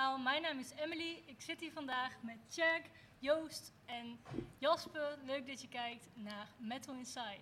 Mijn naam is Emily. Ik zit hier vandaag met Jack, Joost en Jasper. Leuk dat je kijkt naar Metal Inside.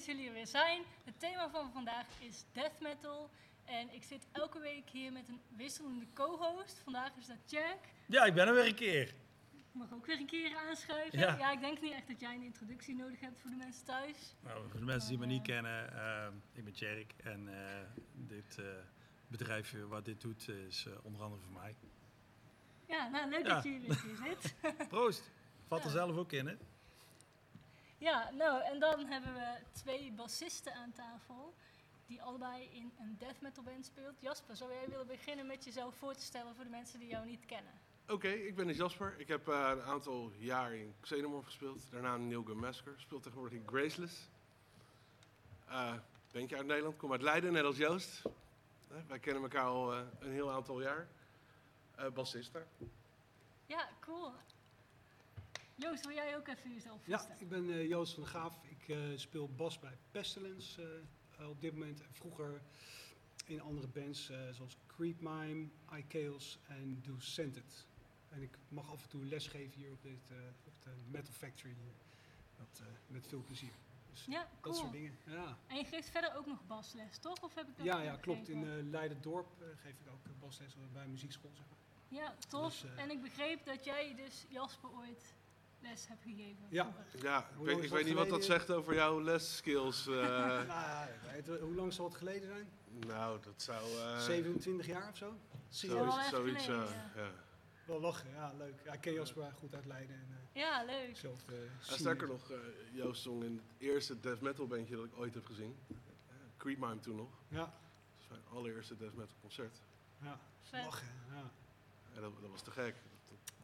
Dat jullie er weer zijn. Het thema van vandaag is death metal. En ik zit elke week hier met een wisselende co-host. Vandaag is dat Jack. Ja, ik ben er weer een keer. Ik mag ook weer een keer aanschuiven. Ja. Ja. ik denk niet echt dat jij een introductie nodig hebt voor de mensen thuis. Nou, voor de mensen die me niet eh, kennen, eh, ik ben Tjerk en eh, dit bedrijf wat dit doet is onder andere voor mij. Ja, nou leuk Ja. dat jullie hier zit. Proost! Valt er zelf ook in, hè? Ja, nou en dan hebben we twee bassisten aan tafel. Die allebei in een death metal band speelt. Jasper, zou jij willen beginnen met jezelf voor te stellen voor de mensen die jou niet kennen? Oké, ik ben Jasper. Ik heb eh, een aantal jaar in Xenomorph gespeeld. Daarna in Neil Gun Massacre. Speel tegenwoordig in Graceless. Eh bandje uit Nederland. Kom uit Leiden, net als Joost. Eh, wij kennen elkaar al een heel aantal jaar. Eh bassist daar. Ja, cool. Joost, wil jij ook even jezelf Ja, voorstellen? ik ben eh, Joost van der Gaaf. Ik eh, speel bas bij Pestilence eh, op dit moment. En vroeger in andere bands zoals Creep Mime, iChaos en Do Scented. En ik mag af en toe lesgeven hier op, dit, op de Metal Factory. Dat, met veel plezier. Dus Ja, dat soort cool. dingen. Ja, En je geeft verder ook nog basles, toch? Of heb ik dat ja, ja klopt. In Leiden-dorp geef ik ook basles bij muziekschool. Zeg maar. Ja, tof. dus, en ik begreep dat jij dus Jasper ooit les hebt gegeven. Ja. Ja, ik weet, ik niet wat dat zegt over jouw lesskills. eh. nou, ja, weet je, hoe lang zal het geleden zijn? nou, dat zou... eh, 27 jaar of zo? wel Zoiets, zoiets geleden, eh, ja. ja. Wel lachen, ja, leuk. Ja, ik ken Jasper goed uit Leiden. En, eh, Ja, leuk. zelf, eh, sterker nog, eh, Joost zong in het eerste death metal bandje dat ik ooit heb gezien. Uh, Creep Mime toen nog. Ja, Dat was mijn allereerste death metal concert. ja, lachen. Ja. En dat, dat was te gek.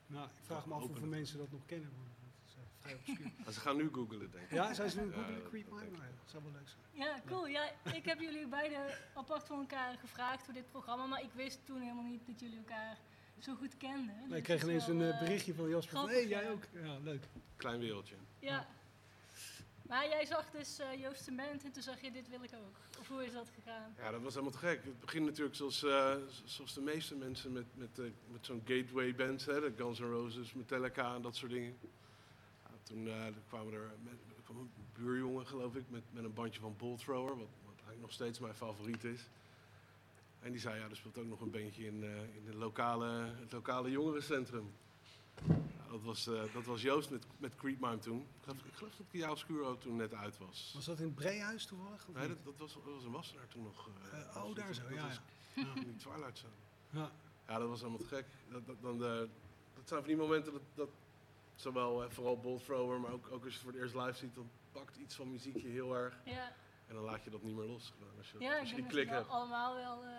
Nou, ik vraag me af hoeveel mensen dat nog kennen. want Dat is eh, vrij obscuur. Maar ze gaan nu googlen, denk ik. ja, zijn ze nu de dat- Creep. Nou ja, dat zou wel leuk zijn. Ja, cool. Ja, ik heb jullie beiden apart van elkaar gevraagd voor dit programma, maar ik wist toen helemaal niet dat jullie elkaar zo goed kenden. Nee, Dus ik kreeg is ineens wel, een eh, eh, berichtje van Jasper van, hé, grappig, jij ook? Ja, leuk. Klein wereldje. Ja. Maar jij zag dus eh Joost de band en toen zag je, dit wil ik ook. Of hoe is dat gegaan? Ja, dat was helemaal te gek. Het begint natuurlijk zoals, eh, zoals de meeste mensen met, met, eh, met zo'n gateway bands, hè, de Guns N' Roses, Metallica en dat soort dingen. Toen kwamen er een buurjongen, geloof ik, met, met een bandje van Bull Thrower, wat, wat nog steeds mijn favoriet is. En die zei, ja, er speelt ook nog een bandje in, in het, lokale, het lokale jongerencentrum. Dat, was, eh, dat was Joost met, met Creep Mime toen. Ik geloof, ik geloof dat Kia Oscuro toen net uit was. Was dat in het Breehuis toevallig? Nee, dat, dat, was, dat was een Wassenaar toen nog. was oh, daar zo, dat ja, was ja. ja. Die Twilight Zone. ja. Ja, dat was helemaal te gek. Dat, dat, dan, dat zijn van die momenten dat, dat zowel eh, vooral Bolt Thrower, maar ook, ook als je het voor het eerst live ziet, dan pakt iets van muziek je heel erg. Ja, En dan laat je dat niet meer los. Als je, ja als je die klik hebt. allemaal wel eh,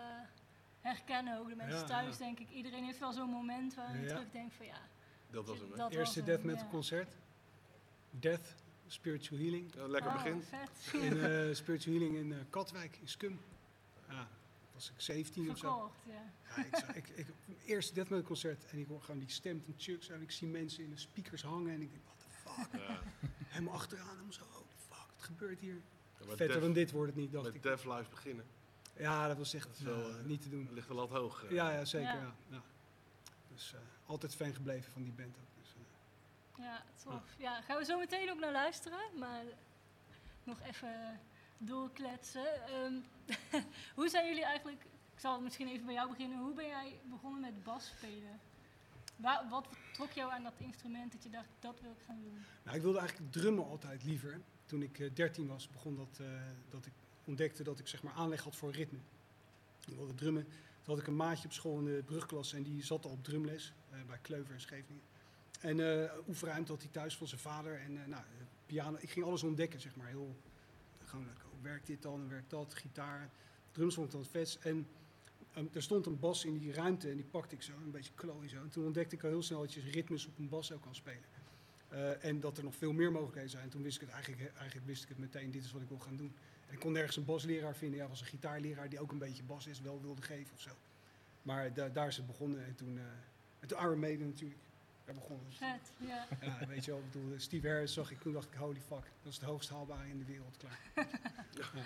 herkennen. Ook de mensen Ja, thuis, ja. denk ik. Iedereen heeft wel zo'n moment waar je Ja. terugdenkt van ja, Dat was hem. dat Eerste was death metal ja. concert. Death, Spiritual Healing. Ja, lekker Oh, begin. vet. In eh, Spiritual Healing in eh, Katwijk, in Scum. Ja, was ik 17 of zo. Verkocht, ja. Ja, ik, ik, ik, eerste death metal concert en ik hoor gewoon die stem van Chucks en ik zie mensen in de speakers hangen en ik denk, what the fuck? Ja. Helemaal achteraan hem zo, holy fuck, wat gebeurt hier? Ja, Vetter Def- dan dit wordt het niet, dacht Met ik. Def live beginnen. Ja, dat was echt Dat wel, eh, niet te doen. Ligt de lat hoog. Ja, ja zeker. Ja. Dus altijd fan gebleven van die band ook. Dus, eh, Ja, tof. Ja, gaan we zo meteen ook naar luisteren, maar nog even doorkletsen. Ehm, hoe zijn jullie eigenlijk, ik zal misschien even bij jou beginnen, hoe ben jij begonnen met bas spelen? Waar, wat trok jou aan dat instrument dat je dacht, dat wil ik gaan doen? Nou, ik wilde eigenlijk drummen altijd liever. Toen ik eh, 13 was, begon dat, dat ik ontdekte dat ik zeg maar aanleg had voor ritme. Ik wilde drummen. Toen had ik een maatje op school in de brugklas en die zat al op drumles eh, bij Kleuver in Scheveningen. En eh oefenruimte had hij thuis van zijn vader. En eh, nou, piano, ik ging alles ontdekken, zeg maar. Heel, gewoon, werkt dit dan, werkt dat, gitaar. Drums vond ik dan het vetst. En een- er stond een bas in die ruimte en die pakte ik zo, een beetje klooien zo. En toen ontdekte ik al heel snel dat je ritmes op een bas ook kan spelen. En dat er nog veel meer mogelijkheden zijn. Toen wist ik het eigenlijk, eigenlijk wist ik het meteen, dit is wat ik wil gaan doen. En ik kon nergens een basleraar vinden. Ja, was een gitaarleraar die ook een beetje bas is, wel wilde geven of zo. Maar da- daar is het begonnen. En toen, eh en toen Iron Maiden natuurlijk. Daar begon het. Vet, ja. Ja, weet je wel, ik bedoel, Steve Harris zag ik, toen dacht ik, holy fuck, dat is het hoogst haalbare in de wereld, klaar. Ja.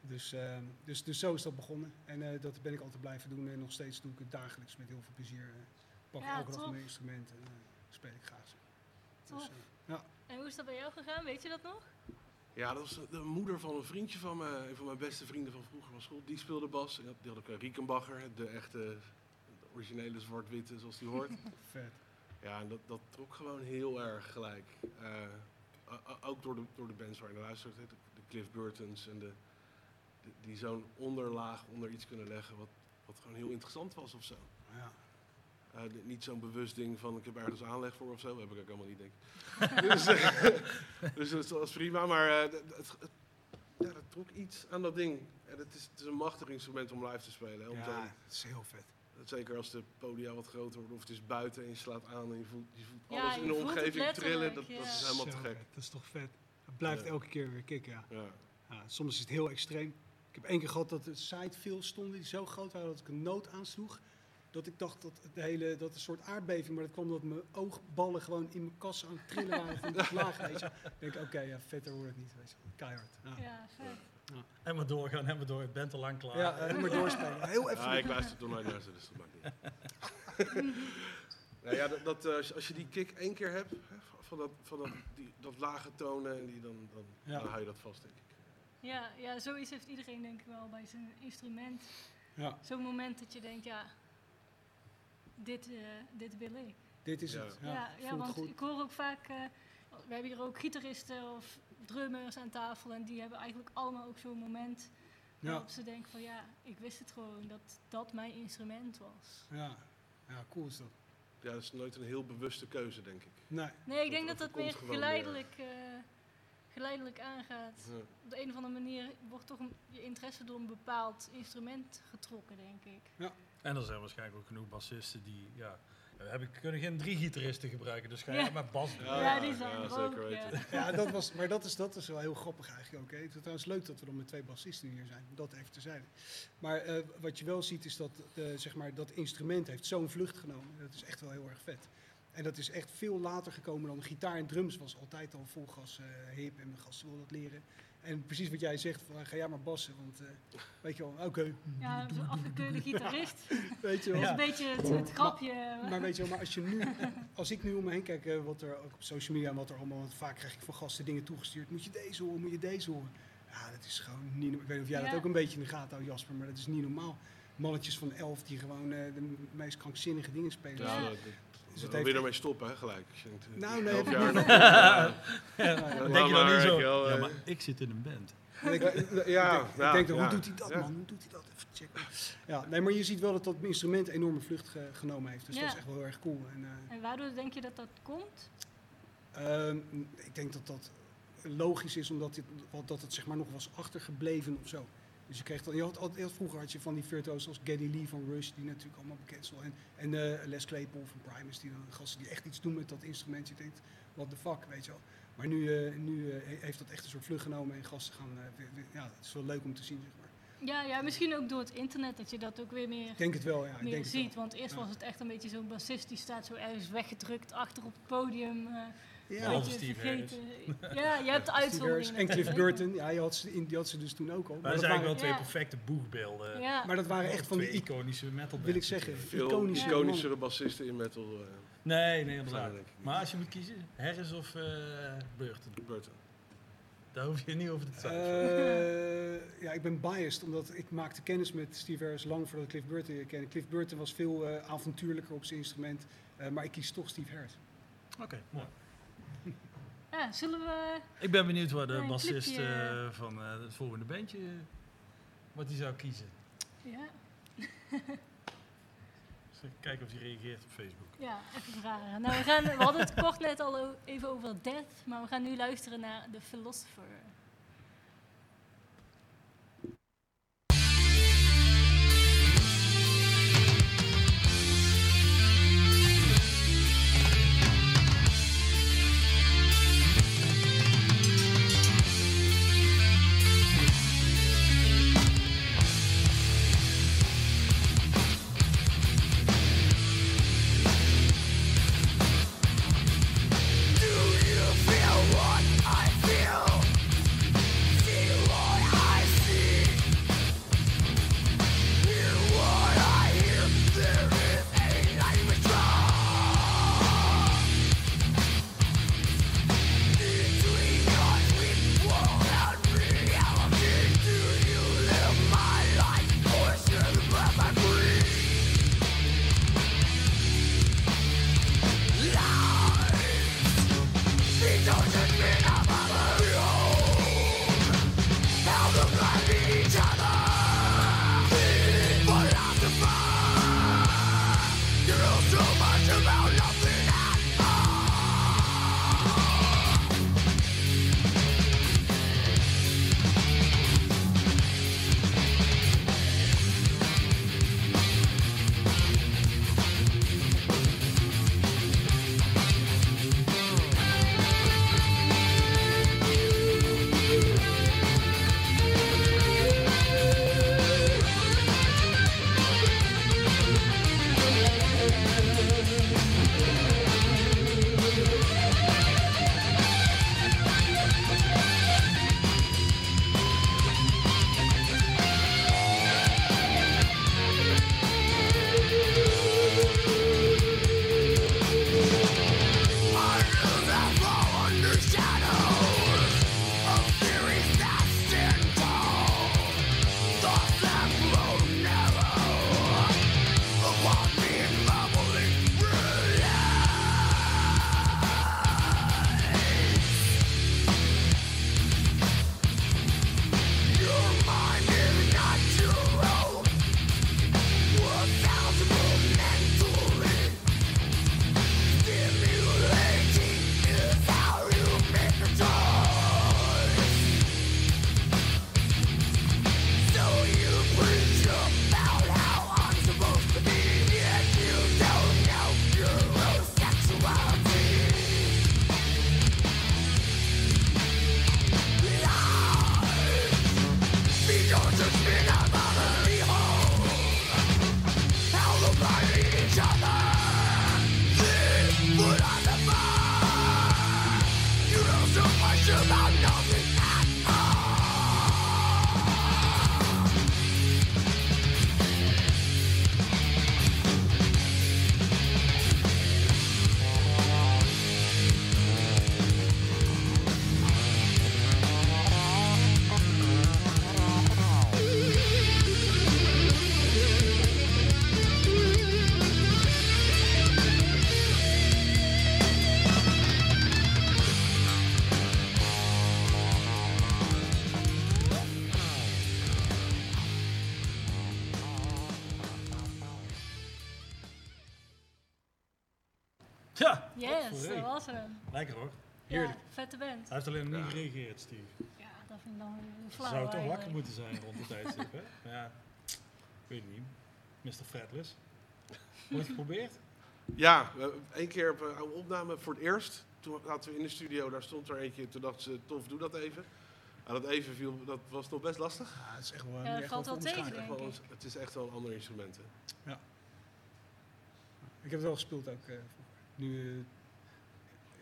Dus, eh, dus, dus zo is dat begonnen. En eh, dat ben ik altijd blijven doen en nog steeds doe ik het dagelijks met heel veel plezier. eh pak Ja, elke dag mijn instrument en eh, speel ik graag. zo. Dus, eh, En hoe is dat bij jou gegaan? Weet je dat nog? Ja, dat was de moeder van een vriendje van me, een van mijn beste vrienden van vroeger van school. Die speelde bas. En die had ook een Riekenbacher, de echte, de originele zwart-witte zoals die hoort. vet. Ja, en dat, dat trok gewoon heel erg gelijk. Eh, ook door de, door de bands waar je naar luistert, de Cliff Burtons en de, de- die zo'n onderlaag onder iets kunnen leggen wat, wat gewoon heel interessant was of zo. Ja. Eh, niet zo'n bewust ding van ik heb ergens aanleg voor of zo, heb ik ook helemaal niet denk ik. dus, eh, dus dat was prima, maar eh, het, het, het- ja, dat trok iets aan dat ding. En het, is, het is een machtig instrument om live te spelen. hè, om ja, het is heel vet. Zeker als de podia wat groter worden of het is buiten en je slaat aan en je voelt, je voelt Ja, alles je in de omgeving trillen. Dat, dat is helemaal te gek. Dat is toch vet. Het blijft Ja. elke keer weer kicken, ja. Ja. ja. Soms is het heel extreem. Ik heb één keer gehad dat de site veel stonden die zo groot waren dat ik een noot aansloeg. Dat ik dacht dat het hele, dat een soort aardbeving, maar dat kwam omdat mijn oogballen gewoon in mijn kassen aan het trillen waren van het laag, weet je. Ik denk, oké, ja, vetter wordt het niet, weet je. Keihard. Ja, Ja. En maar doorgaan, en maar door. Het bent al lang klaar. ja eh, maar doorspelen. Heel even. Ja, ik luister nooit naar ze, dus dat maakt niet. nou ja, dat, dat, eh, als, als je die kick één keer hebt, hè, van, dat, van dat, die, dat lage tonen, en die, dan, dan, Ja. dan hou je dat vast, denk ik. Ja, ja, zoiets heeft iedereen denk ik wel bij zijn instrument. Ja, Zo'n moment dat je denkt, ja, dit, eh, dit wil ik. dit is Ja. het. Ja, Ja, ja, want goed. ik hoor ook vaak, eh, we hebben hier ook gitaristen of drummers aan tafel en die hebben eigenlijk allemaal ook zo'n moment Ja, waarop ze denken van ja, ik wist het gewoon dat dat mijn instrument was. ja. ja, cool is dat. Ja, dat is nooit een heel bewuste keuze, denk ik. Nee, Nee, ik denk Dat dat meer geleidelijk, eh, geleidelijk aangaat. Ja. Op de een of andere manier wordt toch een- je interesse door een bepaald instrument getrokken, denk ik. En er zijn waarschijnlijk ook genoeg bassisten die, ja, we hebben, kunnen geen drie gitaristen gebruiken, dus ga je Ja. maar bas doen. Ja, die zijn er zeker ook, weten. ja. Dat was, maar dat is, dat is wel heel grappig eigenlijk ook. Hè. Het is trouwens leuk dat we dan met twee bassisten hier zijn. Dat even terzijde. Maar eh, wat je wel ziet is dat zeg maar, dat instrument heeft zo'n vlucht genomen. Dat is echt wel heel erg vet. En dat is echt veel later gekomen dan gitaar en drums was altijd al vol gas eh, hip en mijn gasten wilden dat leren. En precies wat jij zegt, van, ga jij maar bassen, want eh, weet je wel, oké, Ja, zo'n afgekeurde gitarist. weet je Dat wel. is een beetje het, het grapje. Maar weet je wel, maar als, je nu, als ik nu om me heen kijk, eh, wat er ook op social media en wat er allemaal, want vaak krijg ik van gasten dingen toegestuurd. Moet je deze horen, moet je deze horen. Ja, dat is gewoon niet normaal. Ik weet niet of jij Ja. dat ook een beetje in de gaten houdt, Jasper, maar dat is niet normaal. Mannetjes van elf die gewoon eh, de meest krankzinnige dingen spelen. Ja, Ja. dat- Dus het heeft- wil je ermee stoppen, hè, gelijk. Eh, Nou, nee, elf heb ik jaar niet. nog- Ja, Dan Ja, denk je dan niet zo, ja, eh, maar ik zit in een band. Ik, Ja, ik denk, ja, ik denk dan, hoe doet hij dat Ja. man? Hoe doet hij dat? Even checken. Ja, nee, maar je ziet wel dat dat instrument enorme vlucht ge- genomen heeft. Dus Ja. dat is echt wel heel erg cool. En, eh, En waardoor denk je dat dat komt? Ehm, ik denk dat dat logisch is, omdat dit, dat het zeg maar nog was achtergebleven of zo. Dus je kreeg dan, je had, altijd- heel vroeger had je van die virtuosen als Geddy Lee van Rush, die natuurlijk allemaal bekend zijn. En, en eh, Les Claypool van Primus, die dan gasten die echt iets doen met dat instrument. Je denkt, what the fuck, weet je wel. Maar nu, eh, nu eh, he- heeft dat echt een soort vlucht genomen en gasten gaan, ja, het is wel leuk om te zien, zeg maar. Ja, ja, misschien ook door het internet dat je dat ook weer meer, Ik denk het wel, ja. Meer denk het wel. ziet. Want eerst Ja. was het echt een beetje zo'n bassist die staat zo ergens weggedrukt achter op het podium. Ja, Behalve Steve vergeten. Ja, je hebt Steve Harris uitzonderingen. en Cliff. Burton, ja, die had, ze, in- die had ze dus toen ook al. Maar Maar dat zijn eigenlijk waren, wel twee Ja. perfecte boegbeelden. Ja, maar dat waren echt van twee die, iconische metal wil ik zeggen, Veel iconische iconischere bassisten in metal. eh, Nee, nee, inderdaad. er. Maar als je moet kiezen, Harris of eh Burton, Burton. daar hoef je niet over te twijfelen. Eh, ja, ik ben biased, omdat ik maakte kennis met Steve Harris lang voordat ik Cliff Burton kennen. Cliff Burton was veel eh, avontuurlijker op zijn instrument, eh, maar ik kies toch Steve Harris. Oké, mooi. Ja, zullen we... Ik ben benieuwd waar de bassist clipje. eh, van eh, het volgende bandje, eh, wat hij zou kiezen. Ja, even kijken of hij reageert op Facebook. ja, even vragen. Nou, we, gaan, we hadden het kort net al even over Death, maar we gaan nu luisteren naar The Philosopher. Band. Hij heeft alleen nog niet Ja. gereageerd, Steve. Ja, dat vind ik dan flauw zou toch wakker moeten zijn rond het tijdstip, hè? Maar Ja, ik weet het niet. Mr. Fretless. Ooit geprobeerd? Ja, we hebben één keer op een oude opname voor het eerst. Toen zaten we in de studio, daar stond er eentje. Toen dachten ze, tof, doe dat even. En dat even viel, dat was nog best lastig. Ja, het is echt wel, Ja, dat echt valt wel tegen, denk Echt wel ik. een- het is echt wel een ander instrument. hè. Ik heb het wel gespeeld ook. eh, nu eh,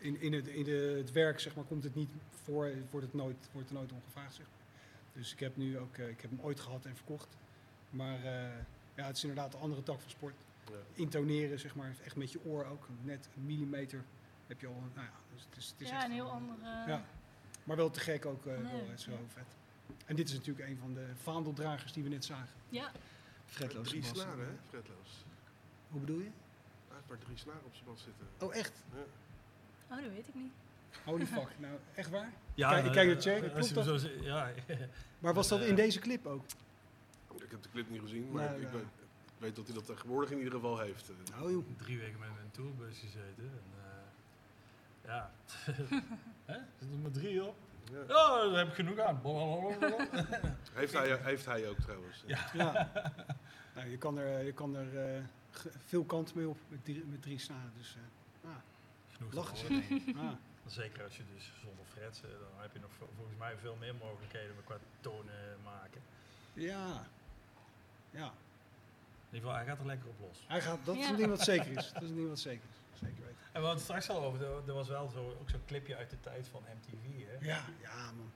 in, in, het, in de, het werk zeg maar, komt het niet voor, wordt, het nooit, wordt er nooit om gevraagd. Zeg maar. Dus ik heb nu ook, eh, ik heb hem ooit gehad en verkocht. Maar eh, ja, het is inderdaad een andere tak van sport. Ja. Intoneren, zeg maar, echt met je oor ook. Net een millimeter heb je al. Nou ja, dus het is, het is Ja, echt een heel andere... Ja. Maar wel te gek ook, eh, Nee, wel, het is wel ja. vet. En dit is natuurlijk een van de vaandeldragers die we net zagen. Ja, Fredloos. Drie snaren, hè, Fredloos. Hoe bedoel je? Hij heeft maar drie snaren op zijn band zitten. Oh, echt? Oh, dat weet ik niet. Holy fuck. Nou, echt waar? Ja, Kijk- kijk naar eh, Tjerk, als je klopt zo Ja, Maar was dat Eh, in deze clip ook? Ik heb de clip niet gezien, maar ik, ik weet, ik weet dat hij dat tegenwoordig in ieder geval heeft. Oh joh. drie weken met mijn tourbus gezeten. En, eh, ja, hè? Zit er maar drie op? Ja. Oh, daar heb ik genoeg aan. Heeft, hij, heeft hij ook trouwens. Ja. nou, je kan er, je kan er eh, veel kant mee op met drie, met drie snaren. Dus, Genoeg Lachen te horen, ah. Zeker als je dus zonder frets, eh, dan heb je nog vol- volgens mij veel meer mogelijkheden qua tonen maken. Ja. Ja. In ieder geval, hij gaat er lekker op los. Hij gaat, dat is Ja. een ding wat zeker is. Dat is een ding wat zeker is. Zeker weten. En we hadden het straks al over, er- was wel zo, ook zo'n clipje uit de tijd van MTV, hè? Ja, ja man.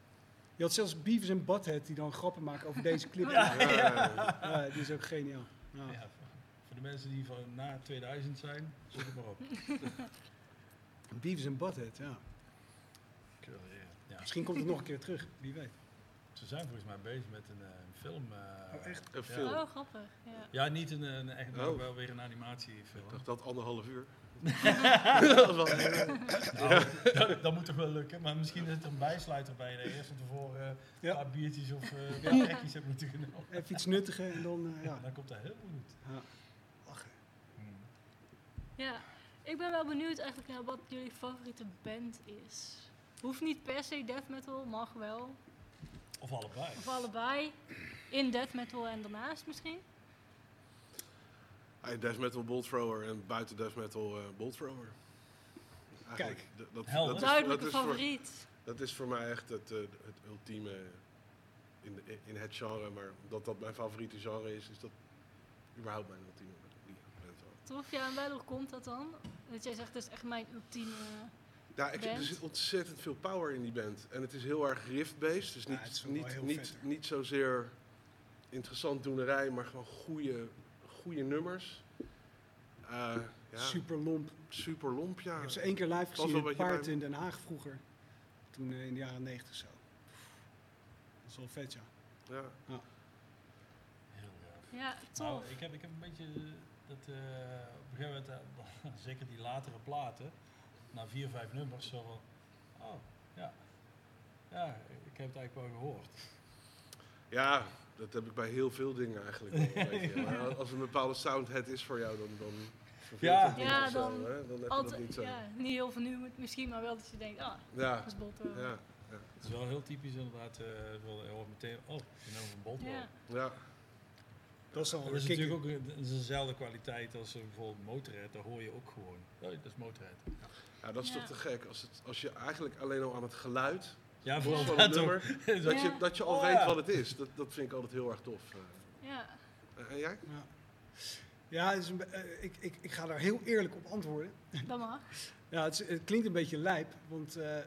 Je had zelfs Beavis en Butthead die dan grappen maken over deze clip. Ja. Ja. Ja, die is ook geniaal. Ja. Voor de mensen die van na 2000 zijn, zoek het maar op. Beavis en Butthead, ja. Ja. Misschien komt het nog een keer terug, wie weet. Ze zijn volgens mij bezig met een eh, film. eh, Oh, echt? Een Ja. film. Oh, grappig. Ja. Ja, niet een, een echt, maar Oh. wel weer een animatiefilm. Ik dacht dat anderhalf uur. Nou, dat, dat moet toch wel lukken, maar misschien is het een bijsluiter bij je. dat Eerst van tevoren eh, een Ja. paar biertjes of eh ja, trekjes hebt moeten genomen. Even iets nuttigen en dan, eh, ja. Dan komt dat heel goed. ja. Lachen. Hmm. ja, ik ben wel benieuwd eigenlijk naar wat jullie favoriete band is. Hoeft niet per se death metal, mag wel. Of allebei. Of allebei. In death metal en daarnaast misschien. Hij death metal bolt thrower en buiten death metal eh bolt thrower. Eigenlijk, Kijk. dat, Helder. dat, is, Duidelijke dat, is voor, favoriet. dat is voor mij echt het, eh, het ultieme in, de- in het genre. Maar omdat dat mijn favoriete genre is, is dat überhaupt mijn ultieme. Tof, ja, en waardoor komt dat dan? Dat jij zegt, dat is echt mijn ultieme... Ja, ik, er zit ontzettend veel power in die band. En het is heel erg riff-based. Dus niet, niet, niet, vet, niet zozeer interessant doenerij, maar gewoon goede, goede nummers. Eh, ja, Super lomp. super lomp, ja. Ik heb ze één keer live gezien in bij paard in Den Haag vroeger. Toen eh, in de jaren negentig zo. Dat is wel vet, ja. Ja. Heel gaaf. Ja, Nou, tof. ik, heb, ik heb een beetje dat eh, op een gegeven moment, eh, zeker die latere platen, na vier, vijf nummers, zo van, oh, ja, ja, ik heb het eigenlijk wel gehoord. ja, dat heb ik bij heel veel dingen eigenlijk wel. Maar als een bepaalde sound het is voor jou, dan, dan Ja. Ja, of zo, dan hè? dan heb je dat Altijd, niet zo. ja, niet heel vernieuwend misschien, maar wel dat je denkt, ah, Ja, dat is Bolto. ja, Het is wel heel typisch inderdaad, eh wel erg meteen, oh, je neemt een bolt Ja. ja. Dat is Dat natuurlijk ook een- dat is dezelfde kwaliteit als eh, bijvoorbeeld Motorhead, daar hoor je ook gewoon, dat is Motorhead. ja, dat is Ja. toch te gek. Als, het, als je eigenlijk alleen al aan het geluid Ja, van vooral het dat ook. nummer, dat, Ja. je, dat je al Oh, weet ja. wat het is. Dat, dat vind ik altijd heel erg tof. eh. Ja, En jij? Ja, ja het is een be- eh, ik, ik, ik ga daar heel eerlijk op antwoorden. dat mag. Ja, het, is- het klinkt een beetje lijp, want eh, eh,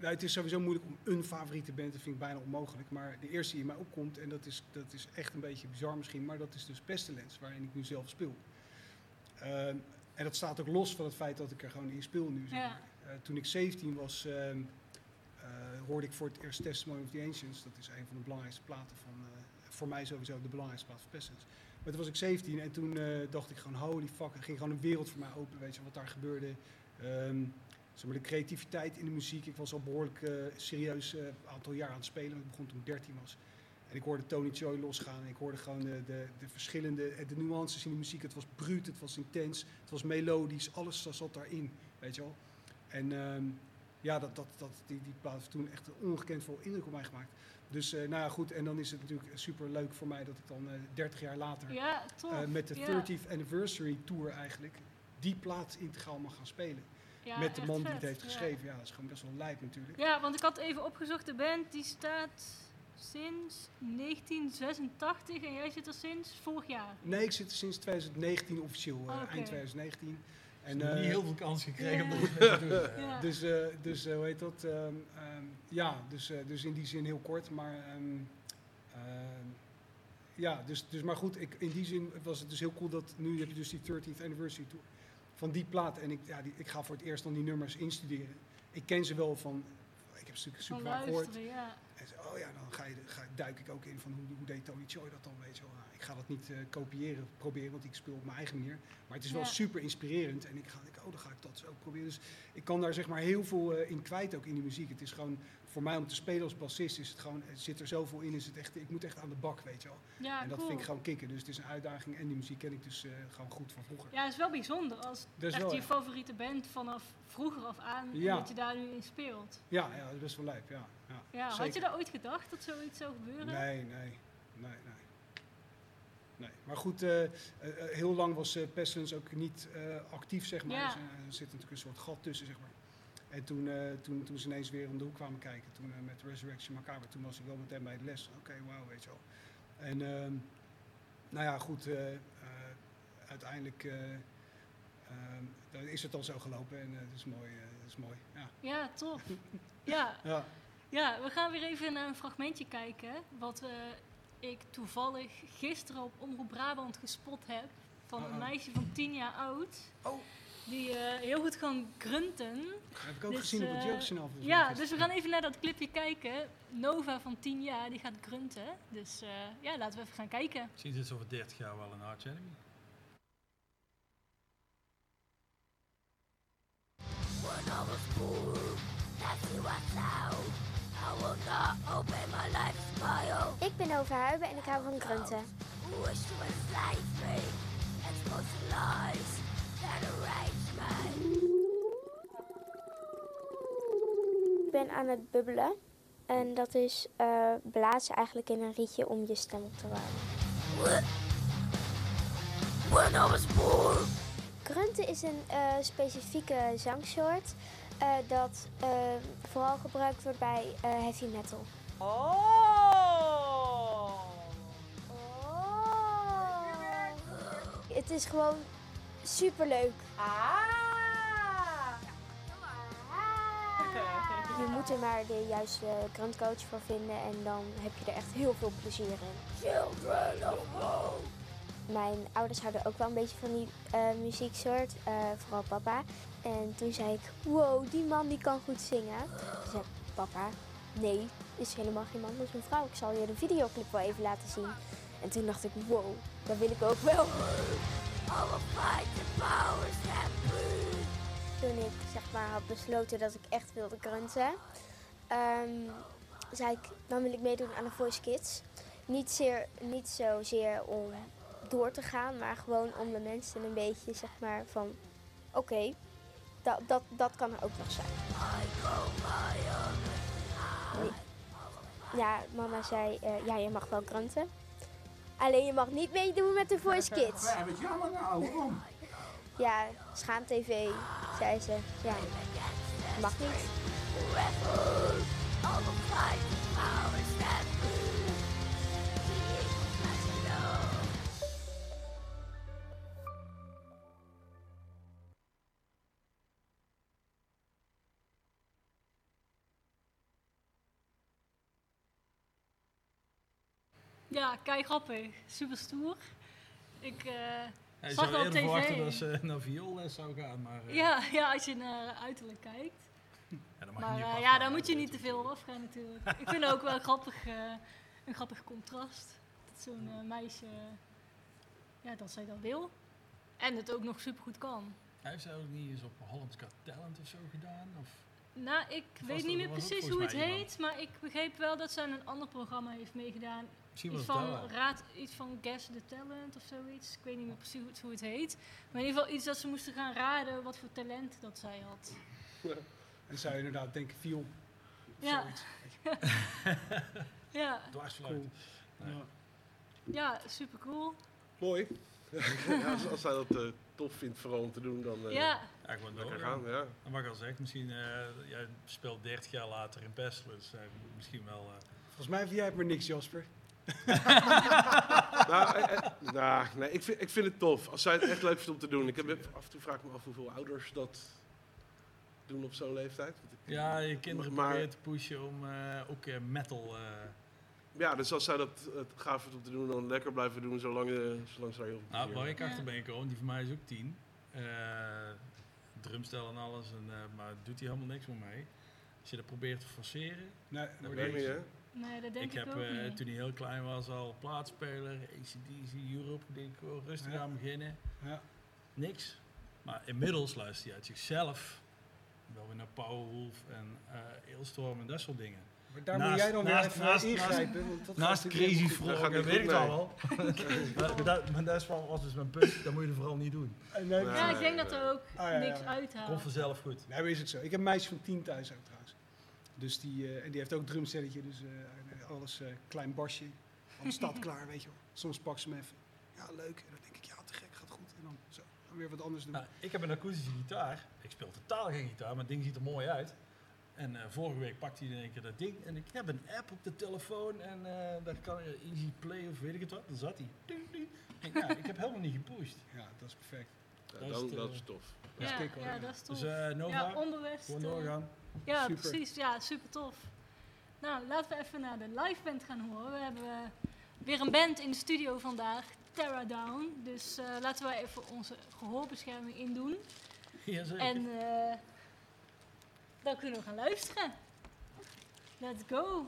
nou, het is sowieso moeilijk om een favoriete band, dat vind ik bijna onmogelijk. Maar de eerste die in mij opkomt, en dat is, dat is echt een beetje bizar misschien, maar dat is dus Pestilence, waarin ik nu zelf speel. Ehm, en dat staat ook los van het feit dat ik er gewoon in speel nu. Zeg Ja. maar. Eh, toen ik 17 was, ehm, eh, hoorde ik voor het eerst Testimony of the Ancients. Dat is een van de belangrijkste platen van, eh, voor mij sowieso de belangrijkste plaat van Pestilence. Maar toen was ik 17 en toen dacht ik gewoon holy fuck, er ging gewoon een wereld voor mij open, weet je, wat daar gebeurde. Ehm, zeg maar de creativiteit in de muziek. Ik was al behoorlijk eh, serieus een aantal jaar aan het spelen. Ik begon toen ik 13 was. En ik hoorde Tony Choi losgaan. En ik hoorde gewoon de, de, de verschillende, eh, de nuances in de muziek. Het was bruut, het was intens, het was melodisch. Alles zat daarin, weet je wel. En ehm, ja, dat, dat, dat, die, die plaat heeft toen echt een ongekend veel indruk op mij gemaakt. Dus eh, nou ja, goed. En dan is het natuurlijk super leuk voor mij dat ik dan eh 30 jaar later Ja, tof. eh, met de ja. 30th Anniversary Tour eigenlijk die plaat integraal mag gaan spelen. Ja, met de man die vet, het heeft geschreven. Ja, dat is gewoon best wel lijp natuurlijk. Ja, want ik had even opgezocht, de band die staat sinds 1986 en jij zit er sinds vorig jaar. Nee, ik zit er sinds 2019 officieel, eh, Oké. eind 2019. En En, niet heel veel kans gekregen om mee te doen. Ja. Dus, eh, dus eh, hoe heet dat? Ehm, ehm, ja, dus, eh, dus in die zin heel kort. Maar ehm, ehm, ja, dus, dus maar goed, ik, in die zin was het dus heel cool dat nu heb je dus die 30th anniversary tour van die plaat. En ik, ja, die, ik ga voor het eerst dan die nummers instuderen. Ik ken ze wel van, ik heb ze super vaak gehoord. ja. En zo, oh ja, dan ga je, ga, duik ik ook in van hoe, hoe deed Tony Choi dat dan, weet je wel. Nou, ik ga dat niet eh, kopiëren, proberen, want ik speel op mijn eigen manier. Maar het is wel super inspirerend en ik ga, ik, oh, dan ga ik dat zo ook proberen. Dus ik kan daar zeg maar heel veel eh, in kwijt ook in die muziek. Het is gewoon, voor mij om te spelen als bassist is het gewoon, het zit er zoveel in, is het echt, ik moet echt aan de bak, weet je wel. Ja, en dat cool. vind ik gewoon kicken. Dus het is een uitdaging en die muziek ken ik dus eh, gewoon goed van vroeger. Ja, het is wel bijzonder als Dat is echt wel, je ja. favoriete band vanaf vroeger af aan Ja. dat je daar nu in speelt. Ja, ja, dat is best wel lijp, ja. ja, had je daar ooit gedacht dat zoiets zou gebeuren? Nee, nee, nee, nee. Nee, maar goed, eh, eh, heel lang was eh Pestilence ook niet actief, zeg maar. Ja. Dus, er zit natuurlijk een soort gat tussen, zeg maar. En toen, eh, toen, toen ze ineens weer om de hoek kwamen kijken, toen eh, met Resurrection Macabre, toen was ik wel meteen bij de les. Oké, wauw, weet je wel. En ehm, nou ja, goed, eh, uiteindelijk eh, ehm, is het al zo gelopen en dat is mooi. dat is mooi. Ja. Ja, tof. ja, Ja. ja, we gaan weer even naar een fragmentje kijken. Wat ik toevallig gisteren op Omroep Brabant gespot heb. Van een meisje van 10 jaar oud. Oh. Die eh, heel goed kan grunten. Dat heb ik ook Dus, gezien op het eh, volgens Ja, dus we gaan even naar dat clipje kijken. Nova van 10 jaar, die gaat grunten. Dus eh, ja, laten we even gaan kijken. Misschien zit ze over 30 jaar wel een Arch Enemy. Ik ben Overhuiben en ik hou van grunten. Ik ben aan het bubbelen. En dat is eh, blazen eigenlijk in een rietje om je stem op te warmen. Grunten is een eh, specifieke zangsoort eh, dat vooral gebruikt wordt bij heavy metal. Oh! Het is gewoon superleuk. Ah! Je moet er maar de juiste grandcoach voor vinden en dan heb je er echt heel veel plezier in. Mijn ouders houden ook wel een beetje van die eh, muzieksoort, eh, vooral papa. En toen zei ik, wow, die man die kan goed zingen. Toen zei papa, nee, is helemaal geen man, dat is een vrouw. Ik zal je de videoclip wel even laten zien. En toen dacht ik, wow, dat wil ik ook wel. Toen ik zeg maar had besloten dat ik echt wilde grunten, ehm, zei ik, dan wil ik meedoen aan de Voice Kids. Niet, zeer, niet zozeer om door te gaan, maar gewoon om de mensen een beetje zeg maar van, oké, dat, dat, dat kan er ook nog zijn. Ja, mama zei, eh, ja, je mag wel grunten. Alleen je mag niet meedoen met de Voice Kids. Ja, wat jammer nou, waarom? Ja, schaam tv, zei ze. Ja, mag niet. Ja, kijk grappig. Super stoer. Ik, eh, Ja, Zag wel op tv. verwachten dat ze naar vioolles zou gaan, maar... eh, ja, ja, als je naar uiterlijk kijkt. ja, dan mag Maar je niet op eh, ja, daar moet je niet te veel op afgaan natuurlijk. ik vind het ook wel grappig, eh, een grappig contrast. Dat zo'n eh, meisje, ja, dat zij dat wil. En het ook nog super goed kan. Hij heeft ook niet eens op Holland's Got Talent of zo gedaan? Of? Nou, ik weet niet meer er precies hoe het heet, maar ik begreep wel dat ze aan een ander programma heeft meegedaan Misschien iets van, raad, iets van Guess the Talent of zoiets. Ik weet niet meer precies hoe het, hoe het heet. Maar in ieder geval iets dat ze moesten gaan raden wat voor talent dat zij had. En zou je inderdaad denken, viool. of Ja. zoiets. Ja, Dwarsfluit. Cool. Ja. ja super cool. Mooi. ja, als, als hij dat eh, tof vindt vooral om te doen, dan eh Ja, Ja, gewoon lekker gaan. Ja. En wat ik al zeg, misschien, eh, jij speelt 30 jaar later in dus eh, misschien wel... eh, Volgens mij vind jij het maar niks, Jasper. nou, eh, eh, nou, nee, ik, vind, ik vind het tof. Als zij het echt leuk vindt om te doen. Ik heb, af en toe vraag ik me af hoeveel ouders dat doen op zo'n leeftijd. Ja, je kinderen Maar- proberen te pushen om eh, ook eh, metal... eh, Ja, dus als zij dat het gaaf vindt om te doen, dan lekker blijven doen zolang, zolang ze daar heel veel Nou, waar ik achter ben gekomen, die van mij is ook tien. Eh drumstel en alles, en, eh, maar doet hij helemaal niks meer mee. Als je dat probeert te forceren. Nee, Dat niet, hè? Nee, dat denk ik ik, heb ook eh, niet. toen hij heel klein was al plaatspeler, ACDC, Europe, ik denk gewoon rustig Ja. aan beginnen. Ja. Niks. Maar inmiddels luistert hij uit zichzelf wel weer naar Powerwolf en eh Eelstorm en dat soort dingen. Maar daar Naast- moet jij dan weer naast- even naast- ingrijpen. want dat Naast Crazy Frog, Dat weet ik al wel. maar, dat, maar dat is wel, was dus mijn punt, dat moet je er vooral niet doen. goed. Nee, Nee. Ja, ik denk dat er ook Ah, ja, niks Ja. uithaalt. Komt vanzelf goed. Nee, maar is het zo. Ik heb een meisje van tien thuis ook trouwens. Dus die, eh, en die heeft ook een drumstelletje, dus eh, alles eh, klein basje. Alles staat klaar, weet je wel. Soms pak ze me even. Ja, leuk. En dan denk ik, ja, te gek, gaat goed. En dan zo, dan weer wat anders doen. Nou, ik heb een akoestische gitaar. Ik speel totaal geen gitaar, maar het ding ziet er mooi uit. En eh, vorige week pakte hij in één keer dat ding. En ik heb een app op de telefoon en eh, daar kan je Easy Play of weet ik het wat. Dan zat hij. Ik, ja, ik heb helemaal niet gepusht. Ja, dat is perfect. Ja, Dat is dat is tof. Dat is ja, dik, hoor. ja, dat is tof. Dus eh Nova, ja, onbewust. gewoon doorgaan. Ja, Super. precies. Ja, super tof. Nou, laten we even naar de live band gaan horen. We hebben eh, weer een band in de studio vandaag, Terra Down. Dus eh, laten we even onze gehoorbescherming indoen. Jazeker. En eh, dan kunnen we gaan luisteren. Let's go.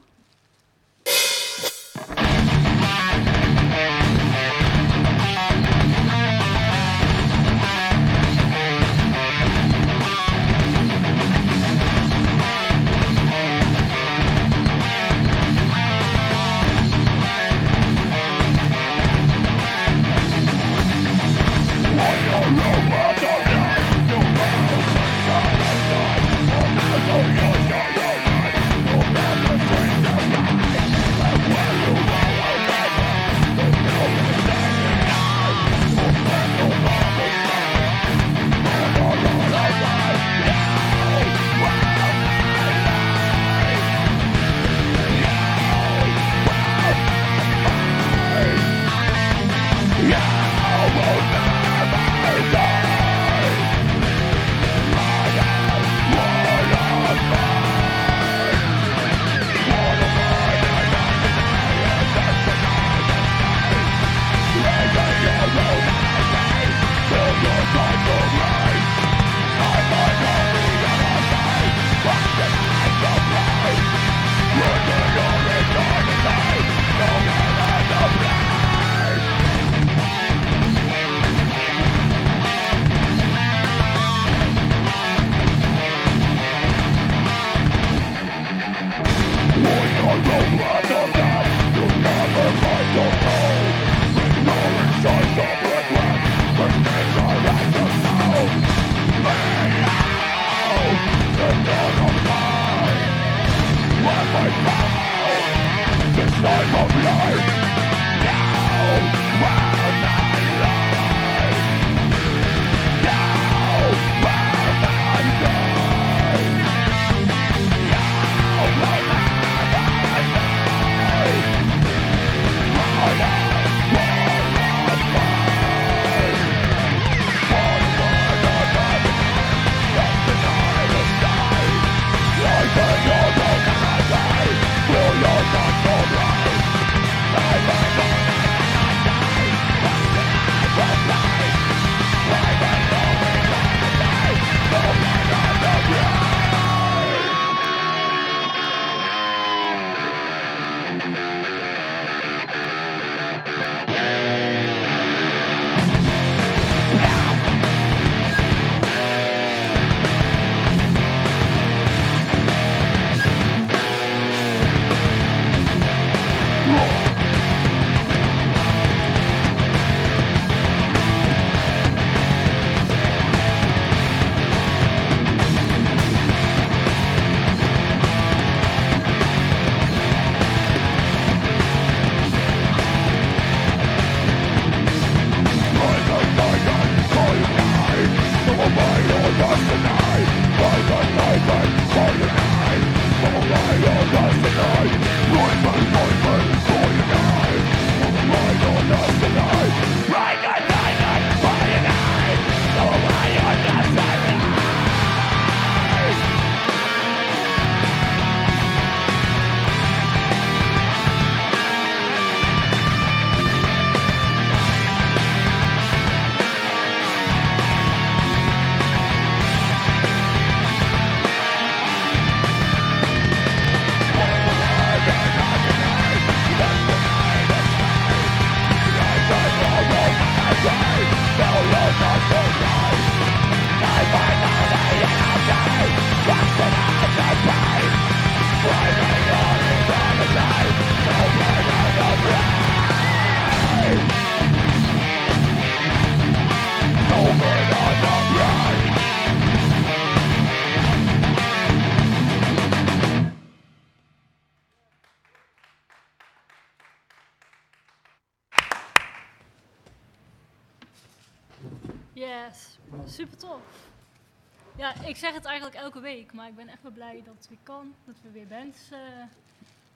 Maar ik ben echt wel blij dat het weer kan. Dat we weer bands eh,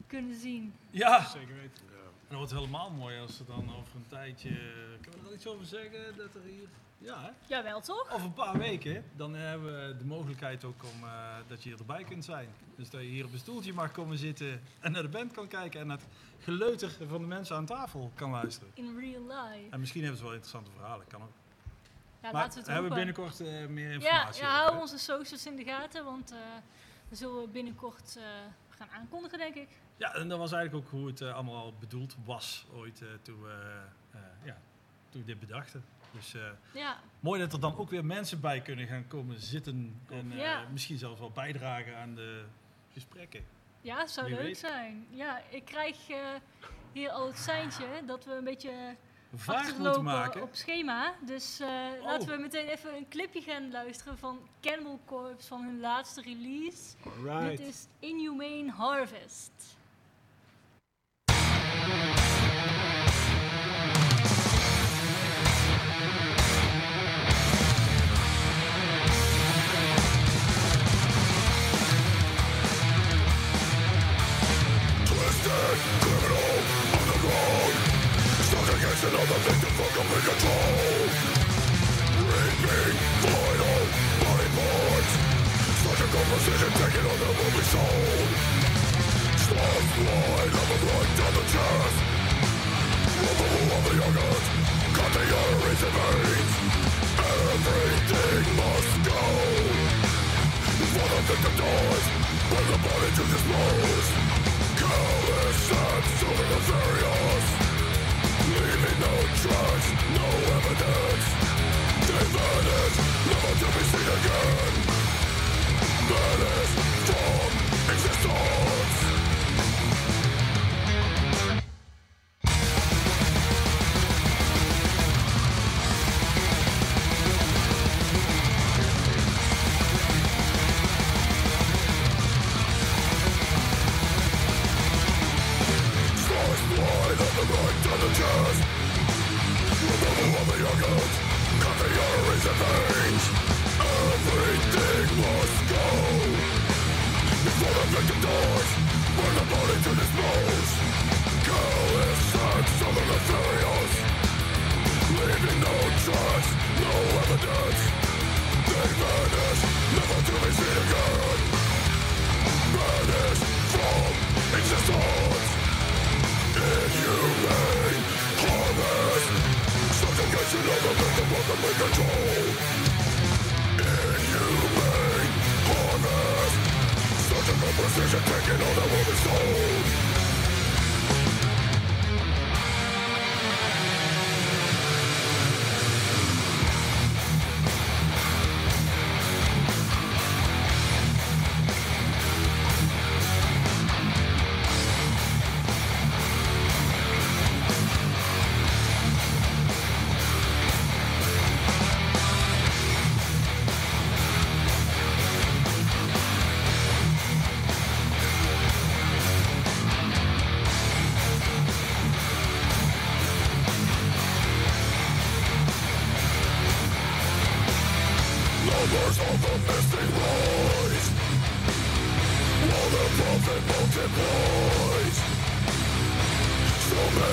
kunnen zien. Ja, Zeker weten. Ja. En dat wordt helemaal mooi als er dan over een tijdje. Kunnen we er iets over zeggen? Dat er hier. Ja, hè? Jawel, toch? Over een paar weken, dan hebben we de mogelijkheid ook om eh, dat je erbij kunt zijn. Dus dat je hier op een stoeltje mag komen zitten en naar de band kan kijken en naar het geleuter van de mensen aan tafel kan luisteren. In real life. En misschien hebben ze wel interessante verhalen, kan ook. Ja, maar laten we het hebben we binnenkort eh, meer Ja, informatie ja over, hou onze socials in de gaten, want eh we zullen binnenkort eh, gaan aankondigen, denk ik. Ja, en dat was eigenlijk ook hoe het allemaal al bedoeld was ooit toen, we, ja, toen we dit bedachten. Dus Ja, mooi dat er dan ook weer mensen bij kunnen gaan komen zitten en Ja. misschien zelfs wel bijdragen aan de gesprekken. ja het zou Wie leuk weet. zijn. Ja, ik krijg hier al het seintje dat we een beetje Vaag moeten maken. op schema. Dus eh, Oh. laten we meteen even een clipje gaan luisteren van Cannibal Corpse van hun laatste release. Dit is Inhumane Harvest. another victim for complete control Reaping final rewards Surgical precision taken on the movie soul Stars wide up and right down the chest With of the youngest Cut the arteries and veins Everything must go. For the victim dies When the body to dispose Callous and super nefarious no trust, no evidence. Never to be seen again. Vanish from existence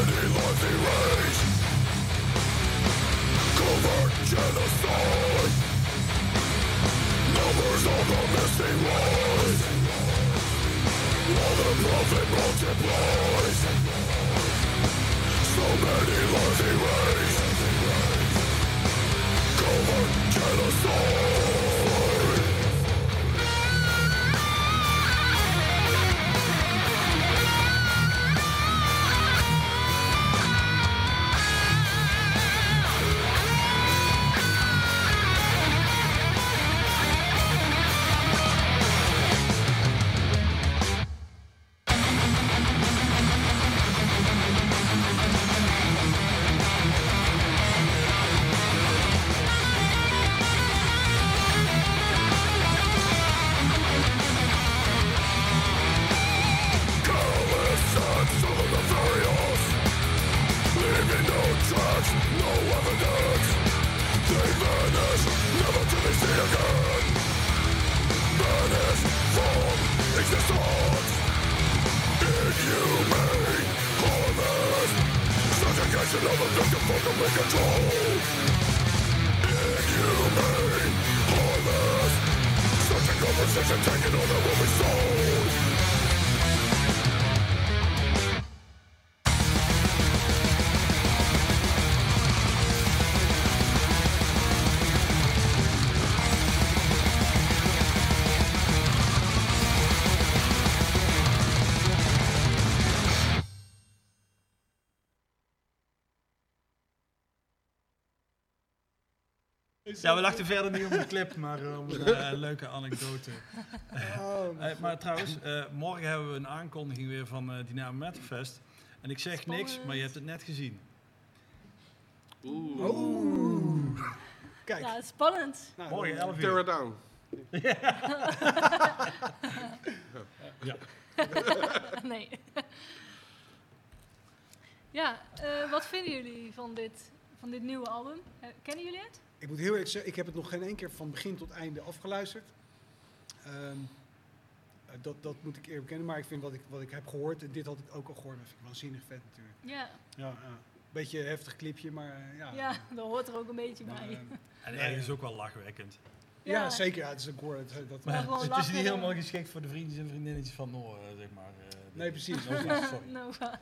many lives erased Covert genocide Numbers of the missing rise While the profit multiplies So many lives erased Covert genocide. Ja, we lachten verder niet om de clip, maar eh, om een eh, leuke anekdote. Oh, Eh, maar trouwens, eh, morgen hebben we een aankondiging weer van eh Dynamo Metal Fest. En ik zeg niks, maar je hebt het net gezien. Oeh. Oeh. Kijk. Ja, spannend. nou, Morgen dan, 11 Tear uur. it down. Ja. nee. ja, eh, wat vinden jullie van dit, van dit nieuwe album? Kennen jullie het? Ik moet heel eerlijk zeggen, ik heb het nog geen één keer van begin tot einde afgeluisterd. Ehm, eh, dat, dat moet ik eerlijk bekennen, maar ik vind wat ik, wat ik heb gehoord, en dit had ik ook al gehoord, dat vind ik waanzinnig vet natuurlijk. Ja, Ja, ja. Beetje een heftig clipje, maar eh, ja. ja, dat hoort er ook een beetje Maar, bij. En ergens ook wel lachwekkend. ja. Ja. zeker. Ja, het is een. Dat, dat, Maar Maar gewoon het is niet helemaal geschikt voor de vriendjes en vriendinnetjes van Noor, eh, zeg maar. eh, Nee, precies. Sorry. Nova.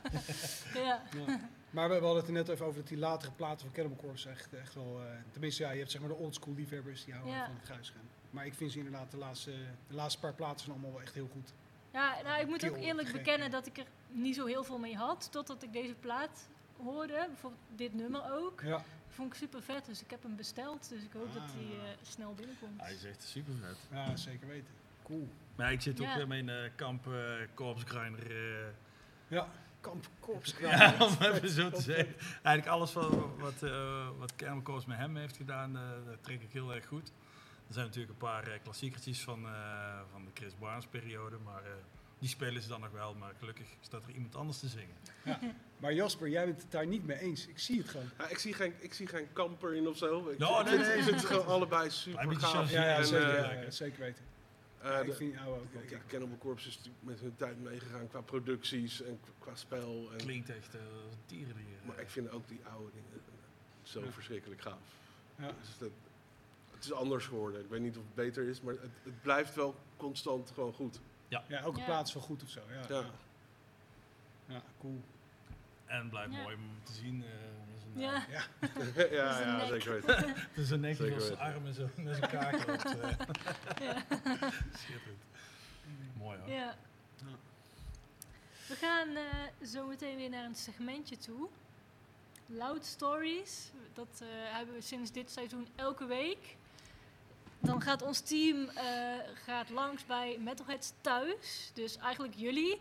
ja. ja. Maar we, we hadden het er net even over dat die latere platen van Cannibal Corpse echt, echt wel... eh, tenminste, ja, je hebt zeg maar de oldschool liefhebbers die houden Ja. van het gruis gaan. Maar ik vind ze inderdaad, de laatste, de laatste paar platen zijn allemaal wel echt heel goed. ja, nou ik moet ook eerlijk bekennen dat ik er niet zo heel veel mee had, totdat ik deze plaat hoorde. Bijvoorbeeld dit nummer ook. Ja. Vond ik super vet, dus ik heb hem besteld. Dus ik hoop dat hij Ah. eh, snel binnenkomt. Hij is echt super vet. ja, zeker weten. Cool. Maar ik zit ook Ja. weer met een kamp uh, korpsgrinder. eh, Ja, Kamp. Ja, om even zo te zeggen. Eigenlijk alles wat, wat, eh wat met hem heeft gedaan, eh dat trek ik heel erg goed. Er zijn natuurlijk een paar eh, klassiekertjes van, eh, van de Chris Barnes periode, maar eh, die spelen ze dan nog wel. Maar gelukkig staat er iemand anders te zingen. Maar Jasper, jij bent het daar niet mee eens. Ik zie het gewoon. Ja, ik, zie geen, ik zie geen kamper in of zo. Ik, nee, vind, nee, vind het- gewoon allebei super gaaf. Ja, ja, zeker, ja, ja, zeker weten. Eh, Ja, de- ik vind jou ook. ja. ja, Cannibal Corpse is met hun tijd meegegaan qua producties en qua- spel. En, Klinkt echt uh, tierendier. maar ik vind ook die oude dingen zo Ja. verschrikkelijk gaaf. Ja. Dus dat, het is anders geworden. Ik weet niet of het beter is, maar het, het blijft wel constant gewoon goed. Ja, elke Ja. plaats is wel goed of zo. Ja, Ja. cool. En blijft Ja. mooi om te zien. eh, Ja, Ja, ja, is een ja, nek. zeker weten. Het is een nekje Zeker van zijn armen zo met zijn kaak loopt. eh. ja. Schitterend. Mooi hoor. Ja. Ja. We gaan eh, zo meteen weer naar een segmentje toe. Loud Stories. Dat eh, hebben we sinds dit seizoen elke week. Dan gaat ons team eh, gaat langs bij Metalheads thuis. Dus eigenlijk jullie.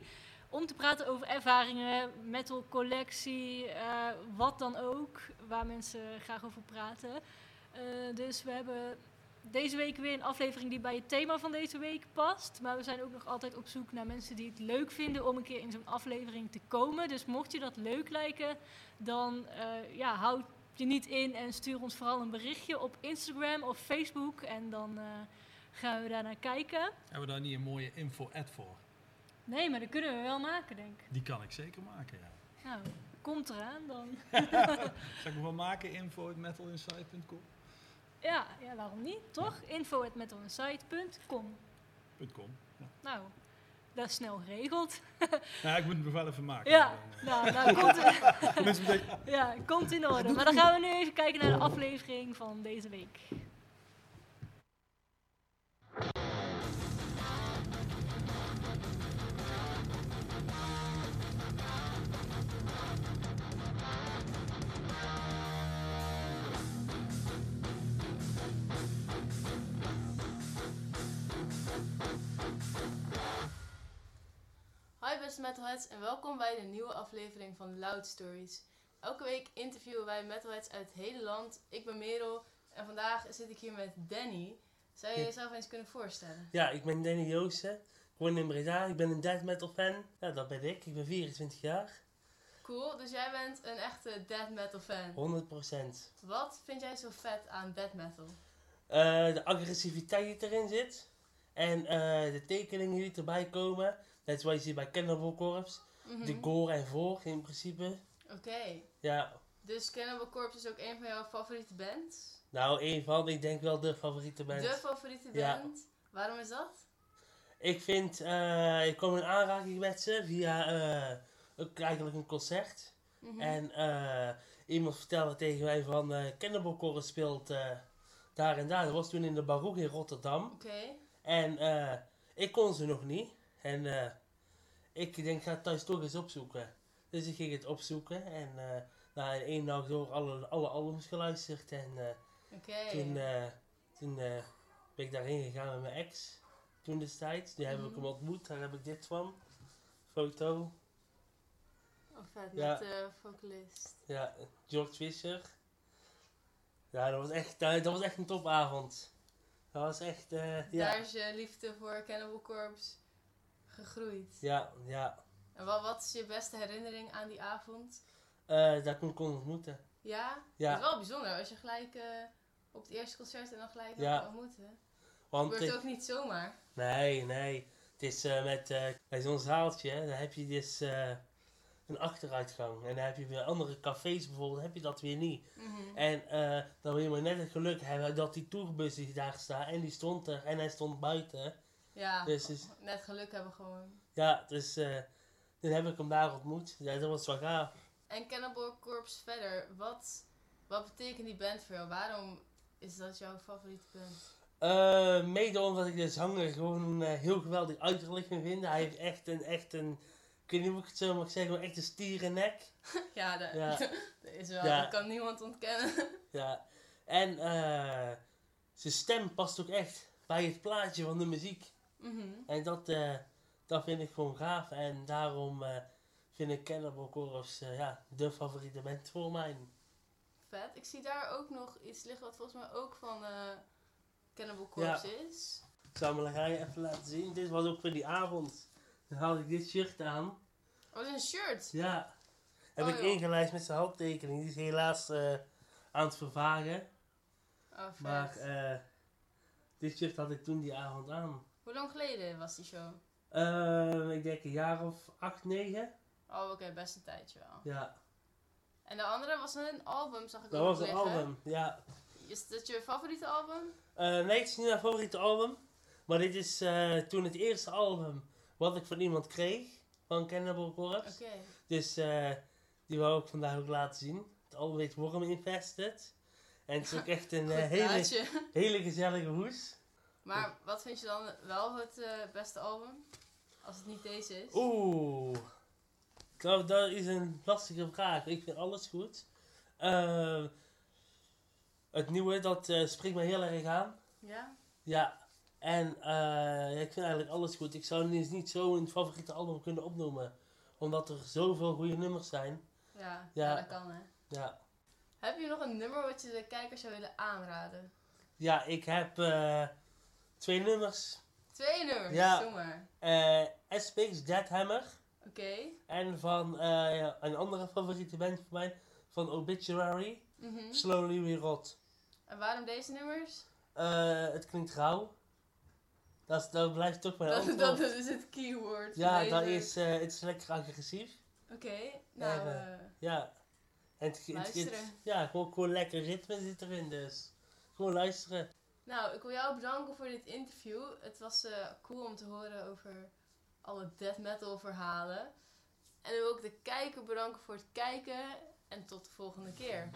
Om te praten over ervaringen, metal collectie, eh, wat dan ook. Waar mensen graag over praten. Eh, dus we hebben deze week weer een aflevering die bij het thema van deze week past. Maar we zijn ook nog altijd op zoek naar mensen die het leuk vinden om een keer in zo'n aflevering te komen. Dus mocht je dat leuk lijken, dan eh, ja, houd je niet in en stuur ons vooral een berichtje op Instagram of Facebook. En dan gaan we daar naar kijken. Hebben we daar niet een mooie info-ad voor? Nee, maar dat kunnen we wel maken, denk ik. Die kan ik zeker maken, ja. Nou, komt eraan dan. Zal ik hem wel maken? info.metalinsight.com Ja, ja waarom niet? Toch? Info at metalinsight.com. .com. Ja. Nou, dat is snel geregeld. Nou, ik moet het nog wel even maken. Ja, maar, nou, nou komt, ja, komt in orde. Maar dan gaan we nu even kijken naar de aflevering van deze week. Beste metalheads en welkom bij de nieuwe aflevering van Loud Stories. Elke week interviewen wij metalheads uit het hele land. Ik ben Merel en vandaag zit ik hier met Danny. Zou je jezelf eens kunnen voorstellen? Ja, ik ben Danny Joosten. Ik woon in Breda. Ik ben een death metal fan. Ja, dat ben ik. Ik ben 24 jaar. Cool, dus jij bent een echte death metal fan. 100%. Wat vind jij zo vet aan death metal? Eh, de agressiviteit die erin zit. En eh, de tekeningen die erbij komen. Net zoals je ziet bij Cannibal Corpse. Mhm. De gore en voor in principe. Oké. Ja, Dus Cannibal Corpse is ook een van jouw favoriete bands? nou een van, ik denk wel de favoriete band. De favoriete Ja. band? Waarom is dat? Ik vind, eh, ik kwam in aanraking met ze via eh, ook eigenlijk een concert. Mhm. En eh, iemand vertelde tegen mij van Cannibal Corpse speelt daar en daar. Dat was toen in de Baroque in Rotterdam. Oké. En ik kon ze nog niet. En eh, ik denk, ik ga het thuis toch eens opzoeken. Dus ik ging het opzoeken. En eh na in één dag door alle, alle albums geluisterd. En eh, Oké. toen, eh, toen ben ik daarheen gegaan met mijn ex. Toen destijds. Die heb ik hem ontmoet. Daar heb ik dit van. Foto. Vet. Ja. Met de vocalist. Ja, George Fisher. Ja, dat was echt, dat was echt een topavond. Dat was echt, ja. Daar is je liefde voor Cannibal Corpse gegroeid. Ja, ja. En wat, wat is je beste herinnering aan die avond? Eh, dat ik hem kon ontmoeten. Ja? Ja. Dat is wel bijzonder als je gelijk eh, op het eerste concert en dan gelijk Ja. kan ontmoeten. Want Gebeurt ik- ook niet zomaar. Nee, nee. Het is eh, met, bij zo'n zaaltje, hè, dan heb je dus een achteruitgang. En dan heb je weer andere cafés bijvoorbeeld, heb je dat weer niet. Mhm. En dan wil je maar net het geluk hebben dat die tourbus die daar staat, en die stond er, en hij stond buiten. Ja, Dus net geluk hebben gewoon. Ja, dus eh toen heb ik hem daar ontmoet. Ja, dat was wel gaaf. En Cannibal Corpse verder, wat, wat betekent die band voor jou? Waarom is dat jouw favoriete band? Eh, mede omdat ik de zanger gewoon eh, heel geweldig uiterlijk vind vinden. Hij heeft echt een, echt een, ik weet niet hoe ik het zo mag zeggen, maar echt een stierennek. ja, dat, Ja. dat is wel, Ja. dat kan niemand ontkennen. Ja. En zijn stem past ook echt bij het plaatje van de muziek. Mhm. En dat, eh, dat vind ik gewoon gaaf. En daarom eh, vind ik Cannibal Corpse eh, ja, de favoriete band voor mij. Vet. Ik zie daar ook nog iets liggen wat volgens mij ook van Cannibal Corpse is. Ik zal me ga je even laten zien. Dit was ook voor die avond. Dan had ik dit shirt aan. Oh, is een shirt. Ja. Heb Oh, ik joh. ingelijst met zijn handtekening. Die is helaas aan het vervagen. Oh, vet. Maar dit shirt had ik toen die avond aan. Hoe lang geleden was die show? Eh, ik denk een jaar of acht, negen. Oh, oké, best een tijdje wel. Ja, En de andere was een album, zag ik dat ook was een liggen. album. Ja. Is dat je favoriete album? Eh, nee, het is niet mijn favoriete album. Maar dit is eh, toen het eerste album wat ik van iemand kreeg. Van Cannibal Corpse. Oké. Dus eh, die wou ik vandaag ook laten zien. Het album heet Worm Infested. En het is ook echt een hele, hele gezellige hoes. Maar wat vind je dan wel het eh, beste album? Als het niet deze is. Oeh. Nou, dat is een lastige vraag. Ik vind alles goed. Eh, het nieuwe, dat eh, spreekt me heel erg aan. Ja? Ja. En eh, ik vind eigenlijk alles goed. Ik zou niet, niet zo een favoriete album kunnen opnoemen. Omdat er zoveel goede nummers zijn. Ja, Ja. ja. dat kan hè. Ja. Heb je nog een nummer wat je de kijkers zou willen aanraden? Ja, ik heb twee nummers. Twee nummers, Ja. Eh Aspix Deadhammer. Oké. En van eh, ja, een andere favoriete band van mij. Van Obituary. Mhm. Slowly We Rot. En waarom deze nummers? Eh, het klinkt rauw. Dat, dat blijft toch mijn Dat, dat is het keyword. ja, dat is, eh, het is lekker agressief. Oké, nou, Eh, eh, Ja. En het, het, het, Luisteren. ja, gewoon, gewoon lekker ritme zit erin dus. Gewoon luisteren. Nou, ik wil jou bedanken voor dit interview. Het was eh, cool om te horen over alle death metal verhalen. En ik wil ook de kijker bedanken voor het kijken. En tot de volgende keer.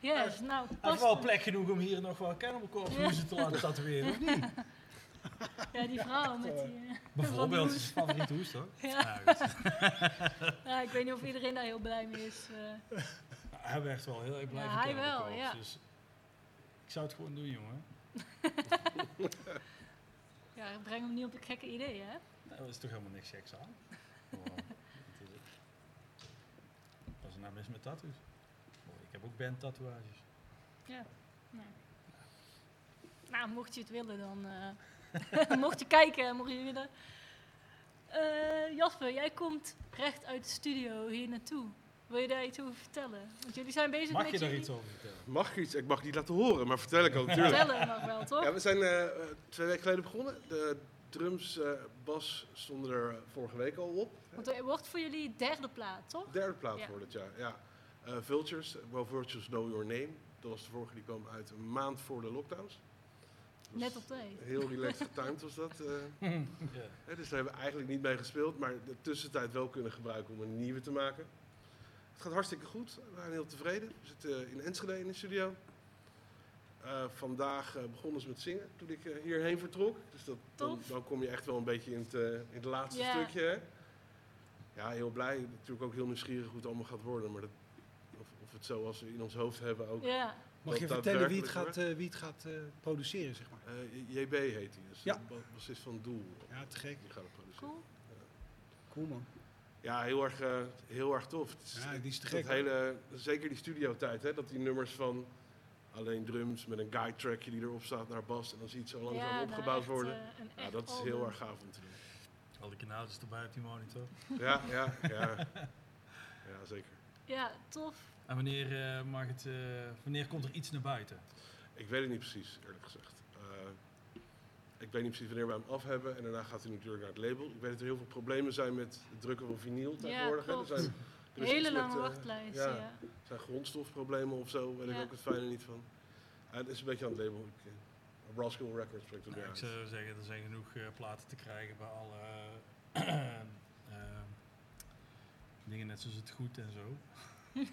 Yes, nou, heeft past wel plek genoeg om hier nog wel Cannibal te laten tatoeëren, of niet? Ja, die vrouw met die... eh, Bijvoorbeeld, zijn favoriete hoes, toch? ja. Ja, ik weet niet of iedereen daar heel blij mee is. eh. Hij werd wel heel erg blij Ja, van hij wel, Corpse, ja. Dus ik zou het gewoon doen, jongen. ja, breng hem niet op een gekke idee, hè? Nou, er is toch helemaal niks geks aan. Dat. Wat is er nou mis met tattoos? Oh, ik heb ook bandtatoeages. Ja. Nou. nou, mocht je het willen, dan... eh, mocht je kijken, mocht je willen... Eh, Jasper, jij komt recht uit de studio hier naartoe. Wil je daar iets over vertellen? Want jullie zijn bezig Mag met je daar jullie- iets over vertellen? Mag ik iets? Ik mag niet laten horen, maar vertel ik ook natuurlijk. Vertellen mag wel, toch? Ja, we zijn eh, eh, twee weken geleden begonnen. De drums, eh, bas stonden er vorige week al op. Want het wordt voor jullie derde plaat, toch? Derde plaat Ja. wordt het, ja. ja. Eh, Vultures, Well Vultures Know Your Name. Dat was de vorige, die kwam uit een maand voor de lockdowns. Dus Net op tijd. Heel relaxed getimed was dat. eh. Ja. Dus daar hebben we eigenlijk niet mee gespeeld, maar de tussentijd wel kunnen gebruiken om een nieuwe te maken. Het gaat hartstikke goed, we zijn heel tevreden. We zitten in Enschede in de studio. Eh, vandaag eh, begonnen ze met zingen toen ik eh, hierheen vertrok. Dus dat, dan, kom je echt wel een beetje in het, eh, in het laatste stukje. Hè? Ja, heel blij. Natuurlijk ook heel nieuwsgierig hoe het allemaal gaat worden. Maar dat, of, of het zoals we in ons hoofd hebben ook. Ja, Mag je vertellen wie het gaat, eh, wie het gaat eh, produceren, zeg maar? Eh, JB heet hij, dus Ja. de bassist van Doel. Ja, te gek. Die gaat het produceren. cool. Cool, man. Ja, heel erg, eh, heel erg tof. Ja, die is te dat gek. hele, zeker die studiotijd, hè, dat die nummers van alleen drums met een guide trackje die erop staat naar bas en dan ziet zo langzaam Ja, nou, opgebouwd echt, worden. eh, ja, dat is heel erg gaaf om te doen. Al die kanaaltjes erbij op die monitor. Ja, ja, ja. Ja, zeker. Ja, tof. En wanneer, eh, mag het, eh, wanneer komt er iets naar buiten? Ik weet het niet precies, eerlijk gezegd. Ik weet niet precies wanneer we hem af hebben en daarna gaat hij natuurlijk naar het label. Ik weet dat er heel veel problemen zijn met het drukken van vinyl tegenwoordig. hè. er zijn, er is Hele met, lange eh, wachtlijst, ja. ja. Er zijn grondstofproblemen of zo, weet ik Ja. ook het fijne niet van. En het is een beetje aan het label. Ik, eh, Rascal Records spreekt het Nou, ik zou zeggen, er zijn genoeg eh, platen te krijgen bij alle eh, dingen net zoals het goed en zo. Die,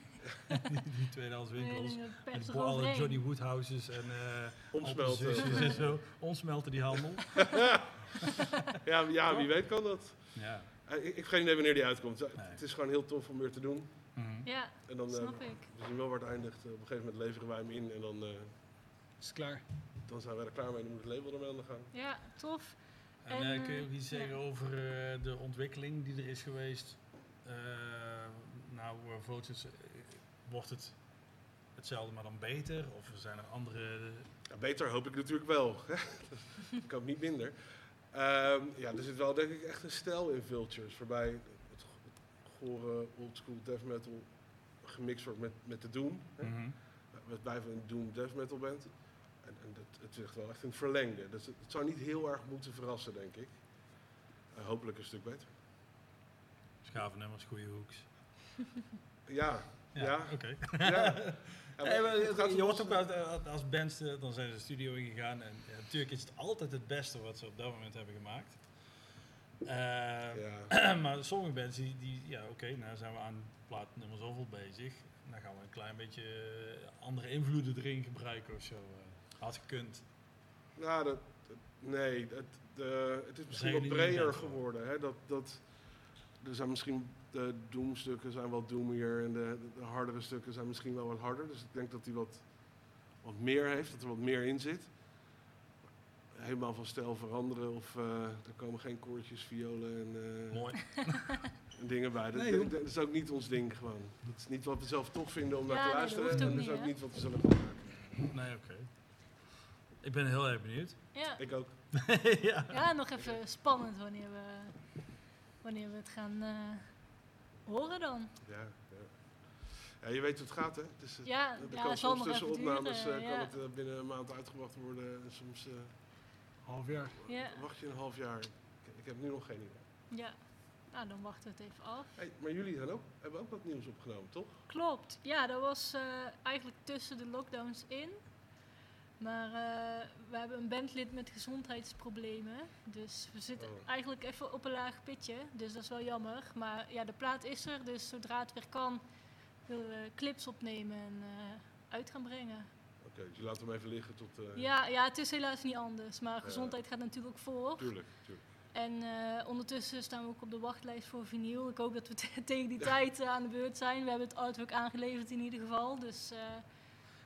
die tweedehands winkels. Nee, En alle. Johnny Woodhouses en eh Omsmelten. En zo. Omsmelten die handel. Ja, ja, wie weet kan dat. Ja. Eh, Ik, ik heb geen idee wanneer die uitkomt. Nee. Het is gewoon heel tof om weer te doen. Mhm. Ja, En dan, eh, snap ik. we zien wel waar het eindigt. Eh, op een gegeven moment leveren wij hem in en dan, eh, Is het klaar? dan zijn wij er klaar mee. Dan moet het label ermee aan de gang. Ja, tof. En En, eh, kun je ook eh, iets ja. zeggen over eh, de ontwikkeling die er is geweest? Eh, nou, Vultures, eh, wordt het hetzelfde maar dan beter? Of zijn er andere... Ja, beter hoop ik natuurlijk wel. ik hoop niet minder. Ehm, ja, er zit wel denk ik echt een stijl in Vultures. Waarbij het, gore oldschool death metal gemixt wordt met, met de doom. Hè? Mhm. We blijven een doom death metal band. En, en het, het ligt wel echt het verlengde. Dus het, het zou niet heel erg moeten verrassen, denk ik. Eh, hopelijk een stuk beter. Schave nummers, goede hoeks. Ja, Ja, Ja. oké. ja. Ja, maar Nee, maar het gaat je hoort om- ook wel, eh, als bands, eh, dan zijn ze de studio ingegaan. En ja, natuurlijk is het altijd het beste wat ze op dat moment hebben gemaakt. Eh, Ja. maar sommige bands, die, die ja oké, nou zijn we aan plaat nummer zoveel bezig. Dan gaan we een klein beetje eh, andere invloeden erin gebruiken of zo. eh. had gekund. Nou, dat, dat- nee, het, de, het is misschien wat breder geworden. Hè? Dat, dat, er zijn misschien de doomstukken zijn wat doomier en de, de hardere stukken zijn misschien wel wat harder. Dus ik denk dat die wat, wat meer heeft, dat er wat meer in zit. Helemaal van stijl veranderen of eh, er komen geen koortjes, violen en, eh, Mooi. en dingen bij. Dat, Nee, dat- joh. dat is ook niet ons ding gewoon. Dat is niet wat we zelf tof vinden om Ja, naar te nee, dat luisteren. en dat is niet, ook niet wat we zullen gaan maken. Nee, oké. Ik ben heel erg benieuwd. Ja. Ik ook. ja. ja, nog even spannend wanneer we, wanneer we het gaan eh, horen dan. Ja, ja. ja, je weet hoe het gaat, hè? Het is, eh, Ja, er ja kan het zal soms nog tussen opnames duren. eh, ja. kan het eh, binnen een maand uitgebracht worden. En soms eh, Half jaar. Ja. wacht je een half jaar. Ik, ik heb nu nog geen idee. ja, nou dan wachten we het even af. Hey, maar jullie ook, hebben ook wat nieuws opgenomen, toch? Klopt, ja, dat was eh, eigenlijk tussen de lockdowns in. Maar eh, we hebben een bandlid met gezondheidsproblemen. Dus we zitten Oh. eigenlijk even op een laag pitje. Dus dat is wel jammer. Maar ja, de plaat is er. Dus zodra het weer kan, willen we clips opnemen en eh, uit gaan brengen. Oké, dus je laat hem even liggen tot... eh Ja, ja, het is helaas niet anders. Maar gezondheid gaat natuurlijk voor. Tuurlijk, tuurlijk. En ondertussen staan we ook op de wachtlijst voor vinyl. Ik hoop dat we te- tegen die tijd aan de beurt zijn. We hebben het artwork aangeleverd in ieder geval. Dus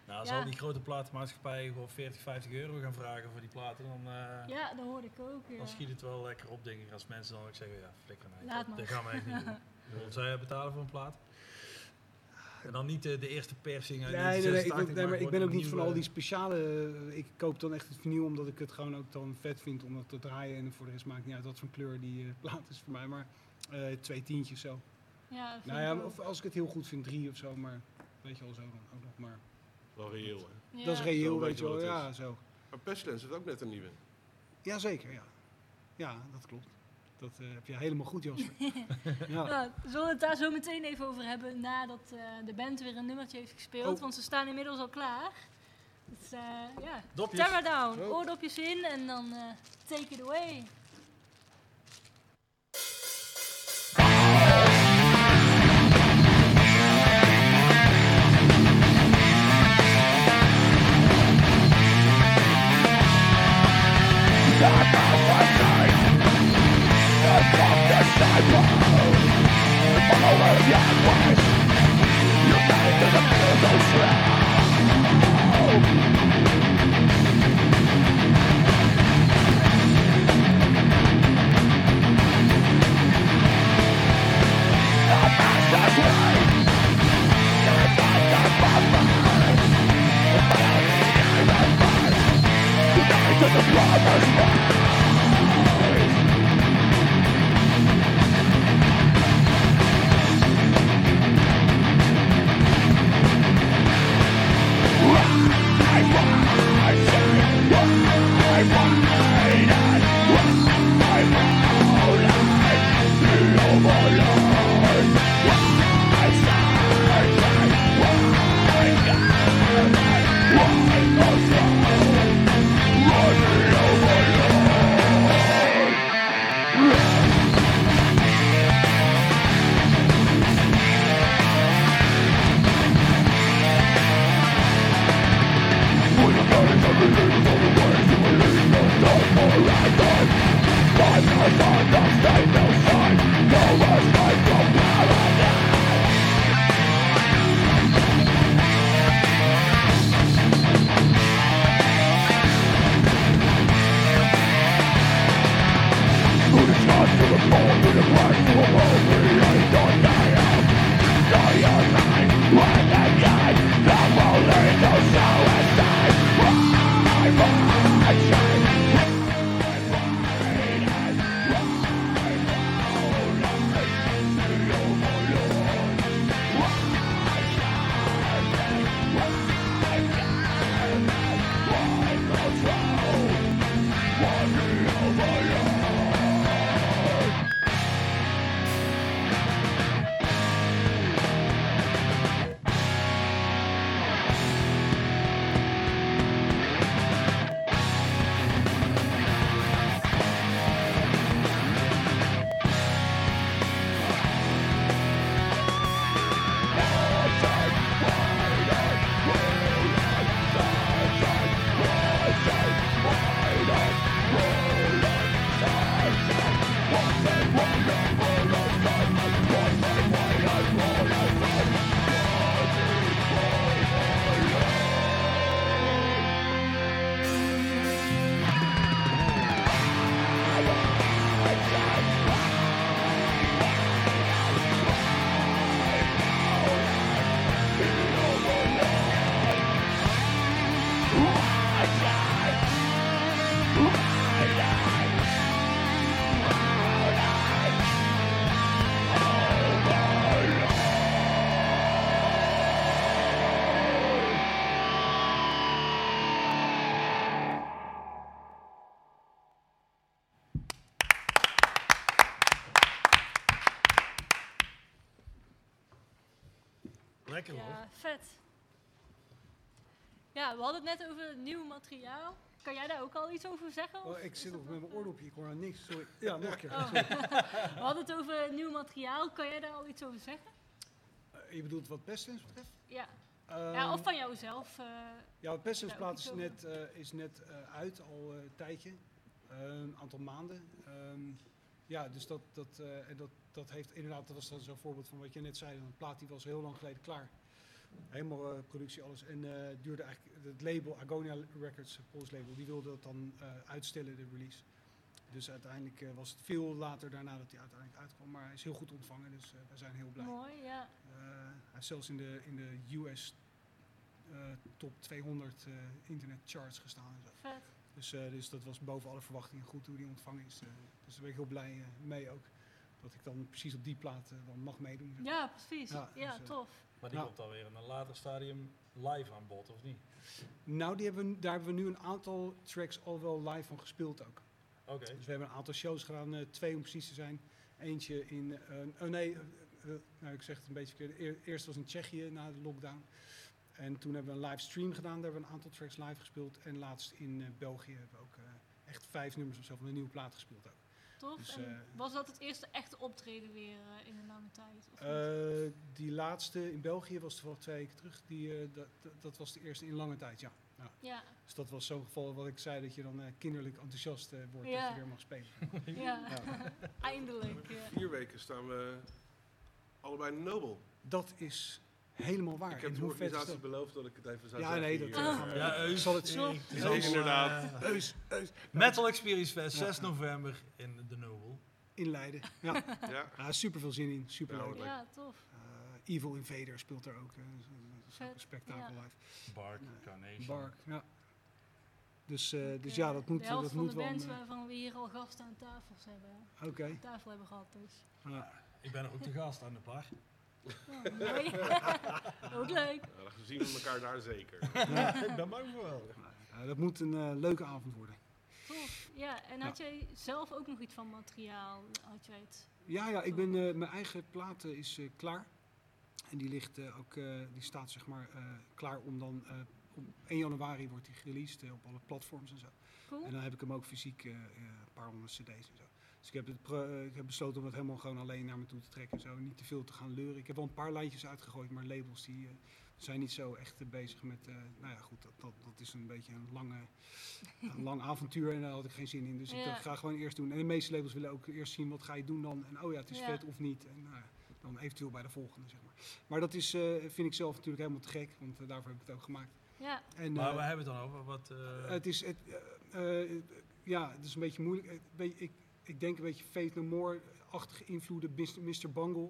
eh, Nou, Ja. zal die grote platenmaatschappij gewoon 40, 50 euro gaan vragen voor die platen, dan, eh, ja, dat hoorde ik ook. Ja. dan schiet het wel lekker op, denk ik. Als mensen dan ook zeggen, ja, flikker nou. Laat dat, maar. dat gaan we echt niet doen. Wil zij betalen voor een plaat? En dan niet de, de eerste persing uit Nee, nee, nee, ik, 1986, wil- nee, maar ik ben ook niet van al die speciale. eh, Ik koop dan echt het vinyl omdat ik het gewoon ook dan vet vind om dat te draaien. En voor de rest maakt niet uit wat voor kleur die eh, plaat is voor mij. Maar eh, twee tientjes zo. Ja, Nou ja, of als ik het heel goed vind, drie of zo, maar weet je wel zo dan ook nog maar. Wel reëel, hè. Ja. Dat is reëel, Zo weet je wel. Ja, zo. Maar Pestilence heeft ook net een nieuwe. Jazeker, ja. Ja, dat klopt. Dat eh, heb je helemaal goed, Jasper. ja. Nou, zullen we het daar zo meteen even over hebben nadat eh, de band weer een nummertje heeft gespeeld? Oh. Want ze staan inmiddels al klaar. Dus eh, ja, Dopjes. Terra Down, Zo. oordopjes in en dan eh, take it away. Follow your voice You. take to the field of Lekker hoor. Ja, vet. Ja, we hadden het net over nieuw materiaal. Kan jij daar ook al iets over zeggen? Oh, ik zit nog met mijn oordopje, ik hoor niks. Sorry. Ja, nog een keer. Oh. We hadden het over nieuw materiaal. Kan jij daar al iets over zeggen? Eh, je bedoelt wat Pestilence betreft? Ja, Ehm, ja of van jouzelf. eh, Ja, het Pestilence Daar ook plaat is net, eh, is net eh, uit, al eh, een tijdje. Eh, een aantal maanden. Ehm, ja, dus dat, dat, eh, en dat, dat heeft inderdaad, dat was dan zo'n voorbeeld van wat je net zei. Een plaat die was heel lang geleden klaar. Helemaal eh, productie, alles. En eh, duurde eigenlijk, het label, Agonia Records, het Pols label, die wilde dat dan eh, uitstellen, de release. Dus uiteindelijk was het veel later daarna dat hij uiteindelijk uitkwam. Maar hij is heel goed ontvangen, dus we zijn heel blij. mooi, ja. Hij is zelfs in de, in de US top 200 eh, internet charts gestaan en zo. Vet. Dus, dus dat was boven alle verwachtingen goed hoe die ontvangen is. dus daar ben ik heel blij mee ook. Dat ik dan precies op die plaat eh, dan mag meedoen. Ja, precies. Ja, Ja, dus, eh, tof. Maar die komt dan weer in een later stadium live aan bod, of niet? Nou, die hebben, we- daar hebben we nu een aantal tracks al wel live van gespeeld ook. Oké. Dus we hebben een aantal shows gedaan, eh, twee om precies te zijn. Eentje in, eh, oh nee, nou ik zeg het een beetje verkeerd. Eer- Eerst was in Tsjechië na de lockdown. En toen hebben we een live stream gedaan, daar hebben we een aantal tracks live gespeeld. En laatst in eh, België hebben we ook eh, echt vijf nummers of zo van een nieuwe plaat gespeeld ook. Tof. dus, en eh, was dat het eerste echte optreden weer eh, in een lange tijd? Of? Eh, die laatste in België was toevallig twee weken terug. Die, eh, dat, dat- dat was de eerste in lange tijd, ja. ja. ja, Dus dat was zo'n geval wat ik zei, dat je dan eh, kinderlijk enthousiast wordt dat Ja. je weer mag spelen. ja. Ja. eindelijk. Ja. Vier weken staan we allebei Nobel. Dat is helemaal waar. ik heb En de organisatie dat? beloofd dat ik het even zou Ja, zeggen. nee, dat we. Ja, Eus, zal het Zo. Ja, inderdaad. eh, Eus, Eus. Metal Experience Fest, Ja. 6 november in de Noble. in Leiden. Ja, Ja. ja super veel zin in. Super Ja, leuk. ja, tof. Eh, Evil Invader speelt er ook. spektakel ja. live. Bark. Carnation. Bark, ja. Dus, eh, dus ja, dat moet, De helft dat van moet de wel. bands waarvan we hier al gasten aan tafels hebben, Oké. tafel hebben gehad. Dus. Ja. Ik ben ook te gast aan de bar. Oh, mooi. Ook leuk. Dan zien we elkaar daar zeker. ik ben bang voor wel. Dat moet een eh, leuke avond worden. Tof. Ja, en had jij zelf ook nog iets van materiaal? Had jij het? Ja, ja ik ben, eh, mijn eigen plaat eh, is eh, klaar. En die, ligt, eh, ook, eh, die staat zeg maar eh, klaar om dan... eh, op 1 januari wordt die gereleased eh, op alle platforms en zo. Cool. En dan heb ik hem ook fysiek, een paar honderd cd's en zo. Dus ik heb, het pro- eh, ik heb besloten om het helemaal gewoon alleen naar me toe te trekken en zo. Niet te veel te gaan leuren. Ik heb wel een paar lijntjes uitgegooid, maar labels die eh, zijn niet zo echt eh, bezig met... eh, nou ja, goed, dat, dat, dat is een beetje een, lange, een lang avontuur en daar had ik geen zin in. Dus ik Ja. ga gewoon eerst doen. En de meeste labels willen ook eerst zien, wat ga je doen dan? En oh ja, het is Ja. vet of niet. En nou dan eventueel bij de volgende, zeg maar. Maar dat is, eh, vind ik zelf natuurlijk helemaal te gek, want daarvoor heb ik het ook gemaakt. Ja, En, Maar waar hebben we het dan over? Wat, eh, het is, het, ja, het is een beetje moeilijk. Ik, ik denk een beetje Faith No More-achtige invloeden, Mr. Bungle.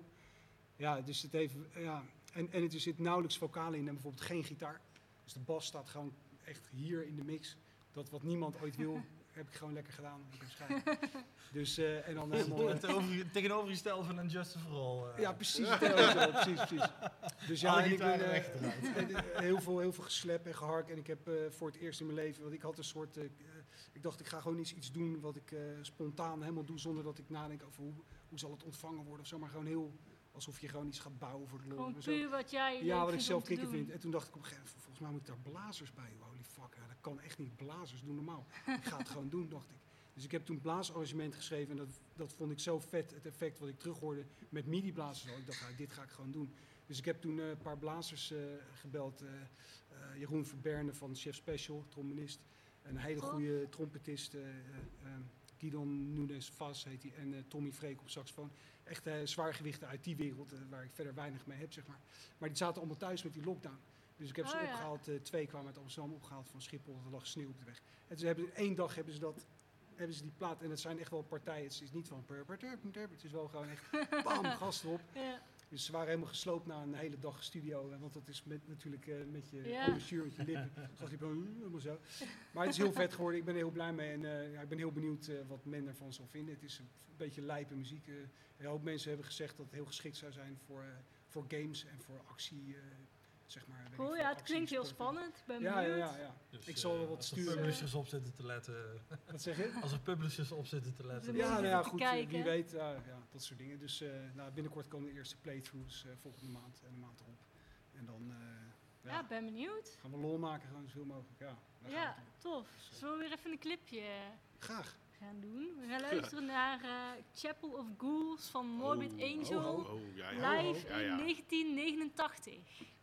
Ja, dus het heeft, ja, en, en het er zit nauwelijks vocalen in en bijvoorbeeld geen gitaar. Dus de bas staat gewoon echt hier in de mix. Dat wat niemand ooit wil, heb ik gewoon lekker gedaan. Ik heb schijt. Dus, eh, en dan helemaal... het over, tegenovergestelde van een Just for All. eh. Ja, precies. precies, precies. Dus ja, en ik ben, eh, eh, heel, veel, heel veel geslep en gehark. En ik heb eh, voor het eerst in mijn leven, want ik had een soort, eh, eh, ik dacht ik ga gewoon iets, iets doen wat ik eh, spontaan helemaal doe zonder dat ik nadenk over hoe, hoe zal het ontvangen worden of zo. Maar gewoon heel, alsof je gewoon iets gaat bouwen voor de lol. gewoon puur wat jij Ja, wat ik zelf kikker vind. En toen dacht ik op een gegeven moment, volgens mij moet ik daar blazers bij. Holy fuck, ja, dat kan echt niet. Blazers doen normaal. ik ga het gewoon doen, dacht ik. Dus ik heb toen blaasarrangement geschreven en dat, dat vond ik zo vet, het effect wat ik terughoorde met midi-blazers. Ik dacht, nou, dit ga ik gewoon doen. Dus ik heb toen eh, een paar blazers eh, gebeld. eh, Jeroen Verberne van Chef Special, trombonist. Een hele goede trompetist. Guidon Nunes Vaz heet hij. En Tommy Freek op saxofoon. Echt eh, zwaargewichten uit die wereld, eh, waar ik verder weinig mee heb, zeg maar. Maar die zaten allemaal thuis met die lockdown. Dus ik heb ze Oh, ja. opgehaald. eh, twee kwamen uit Amsterdam opgehaald van Schiphol. Er lag sneeuw op de weg. En ze hebben één dag hebben ze dat. Hebben ze die plaat. En het zijn echt wel partijen. Het is niet van. Het is wel gewoon echt. Bam, gas erop. Ja, Dus ze waren helemaal gesloopt na een hele dag studio. Want dat is met, natuurlijk eh, met je Ja. met je lippen. Zo. Maar het is heel vet geworden. Ik ben er heel blij mee. En eh, ja, ik ben heel benieuwd eh, wat men ervan zal vinden. Het is een beetje lijpe muziek. een hoop mensen hebben gezegd dat het heel geschikt zou zijn voor, voor games en voor actie. Eh, zeg maar, cool. Ja, het klinkt heel spannend. Ik ben Ja, ja, benieuwd. ja, ja. Dus, Ik zal wel eh, wat als er sturen. publishers op zitten te letten. Wat zeg je? Als er publishers op zitten te letten. Ja, nou ja, goed, kijken. wie weet, ja, ja, dat soort dingen. Dus eh, nou, binnenkort komen de eerste playthroughs eh, volgende maand en de maand erop. En dan eh, ja, Ja, ben benieuwd. gaan we lol maken, gewoon zoveel mogelijk. Ja, Ja, tof. Zullen we weer even een clipje eh. Graag. gaan doen? We gaan luisteren naar eh, Chapel of Ghouls van Morbid Oh, Angel. oh, oh. Oh, ja, ja. Live Ja, ja. in 1989.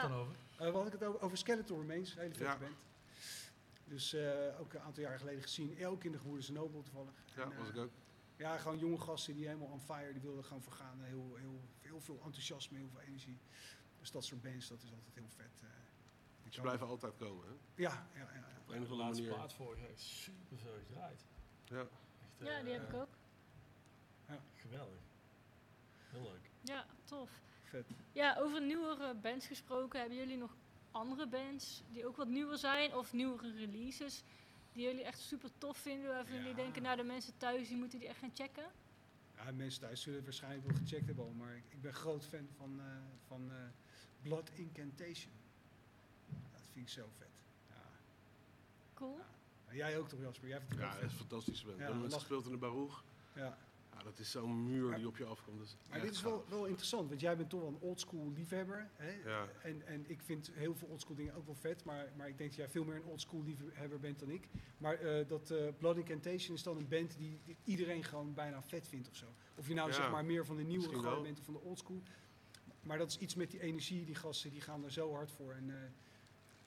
Het dan over? Eh, we hadden het over, over Skeleton Remains, een hele vette Ja. band. Dus eh, ook een aantal jaar geleden gezien. eh, Ook in de Gewoerders Nobel toevallig. Ja, En, was eh, ik ook. Ja, gewoon jonge gasten die helemaal on fire, die wilden gewoon vergaan. Heel, heel, heel veel enthousiasme, heel veel energie. Dus dat soort bands, dat is altijd heel vet. eh. Ik Ze blijven altijd komen, hè? Ja, ja, ja. ja. Op een of de andere laatste manier. plaat vorige week super veel gedraaid. Ja. Echt, ja, die eh, heb ik ook. Geweldig. Heel leuk. Ja, tof. Vet. Ja, over nieuwere bands gesproken, hebben jullie nog andere bands die ook wat nieuwer zijn of nieuwere releases die jullie echt super tof vinden, waarvan jullie denken, nou de mensen thuis die moeten die echt gaan checken? Ja, mensen thuis zullen het waarschijnlijk wel gecheckt hebben al, maar ik, ik ben groot fan van, eh, van eh, Blood Incantation. Dat vind ik zo vet. Ja. Cool. Ja, Jij ook toch Jasper? Jij vindt het Ja, dat is band. Ja, we hebben het lach- gespeeld in de Baruch. Ja. Ja, dat is zo'n muur die op je afkomt. Dat is Maar dit is wel, wel interessant, want jij bent toch wel een oldschool liefhebber. Hè? Ja. En, en ik vind heel veel oldschool dingen ook wel vet, maar, maar ik denk dat jij veel meer een oldschool liefhebber bent dan ik. Maar eh, dat eh, Blood Incantation is dan een band die, die iedereen gewoon bijna vet vindt of zo. Of je nou Ja, zeg maar meer van de nieuwe gewoon wel. bent of van de oldschool. Maar dat is iets met die energie, die gasten die gaan er zo hard voor. En eh,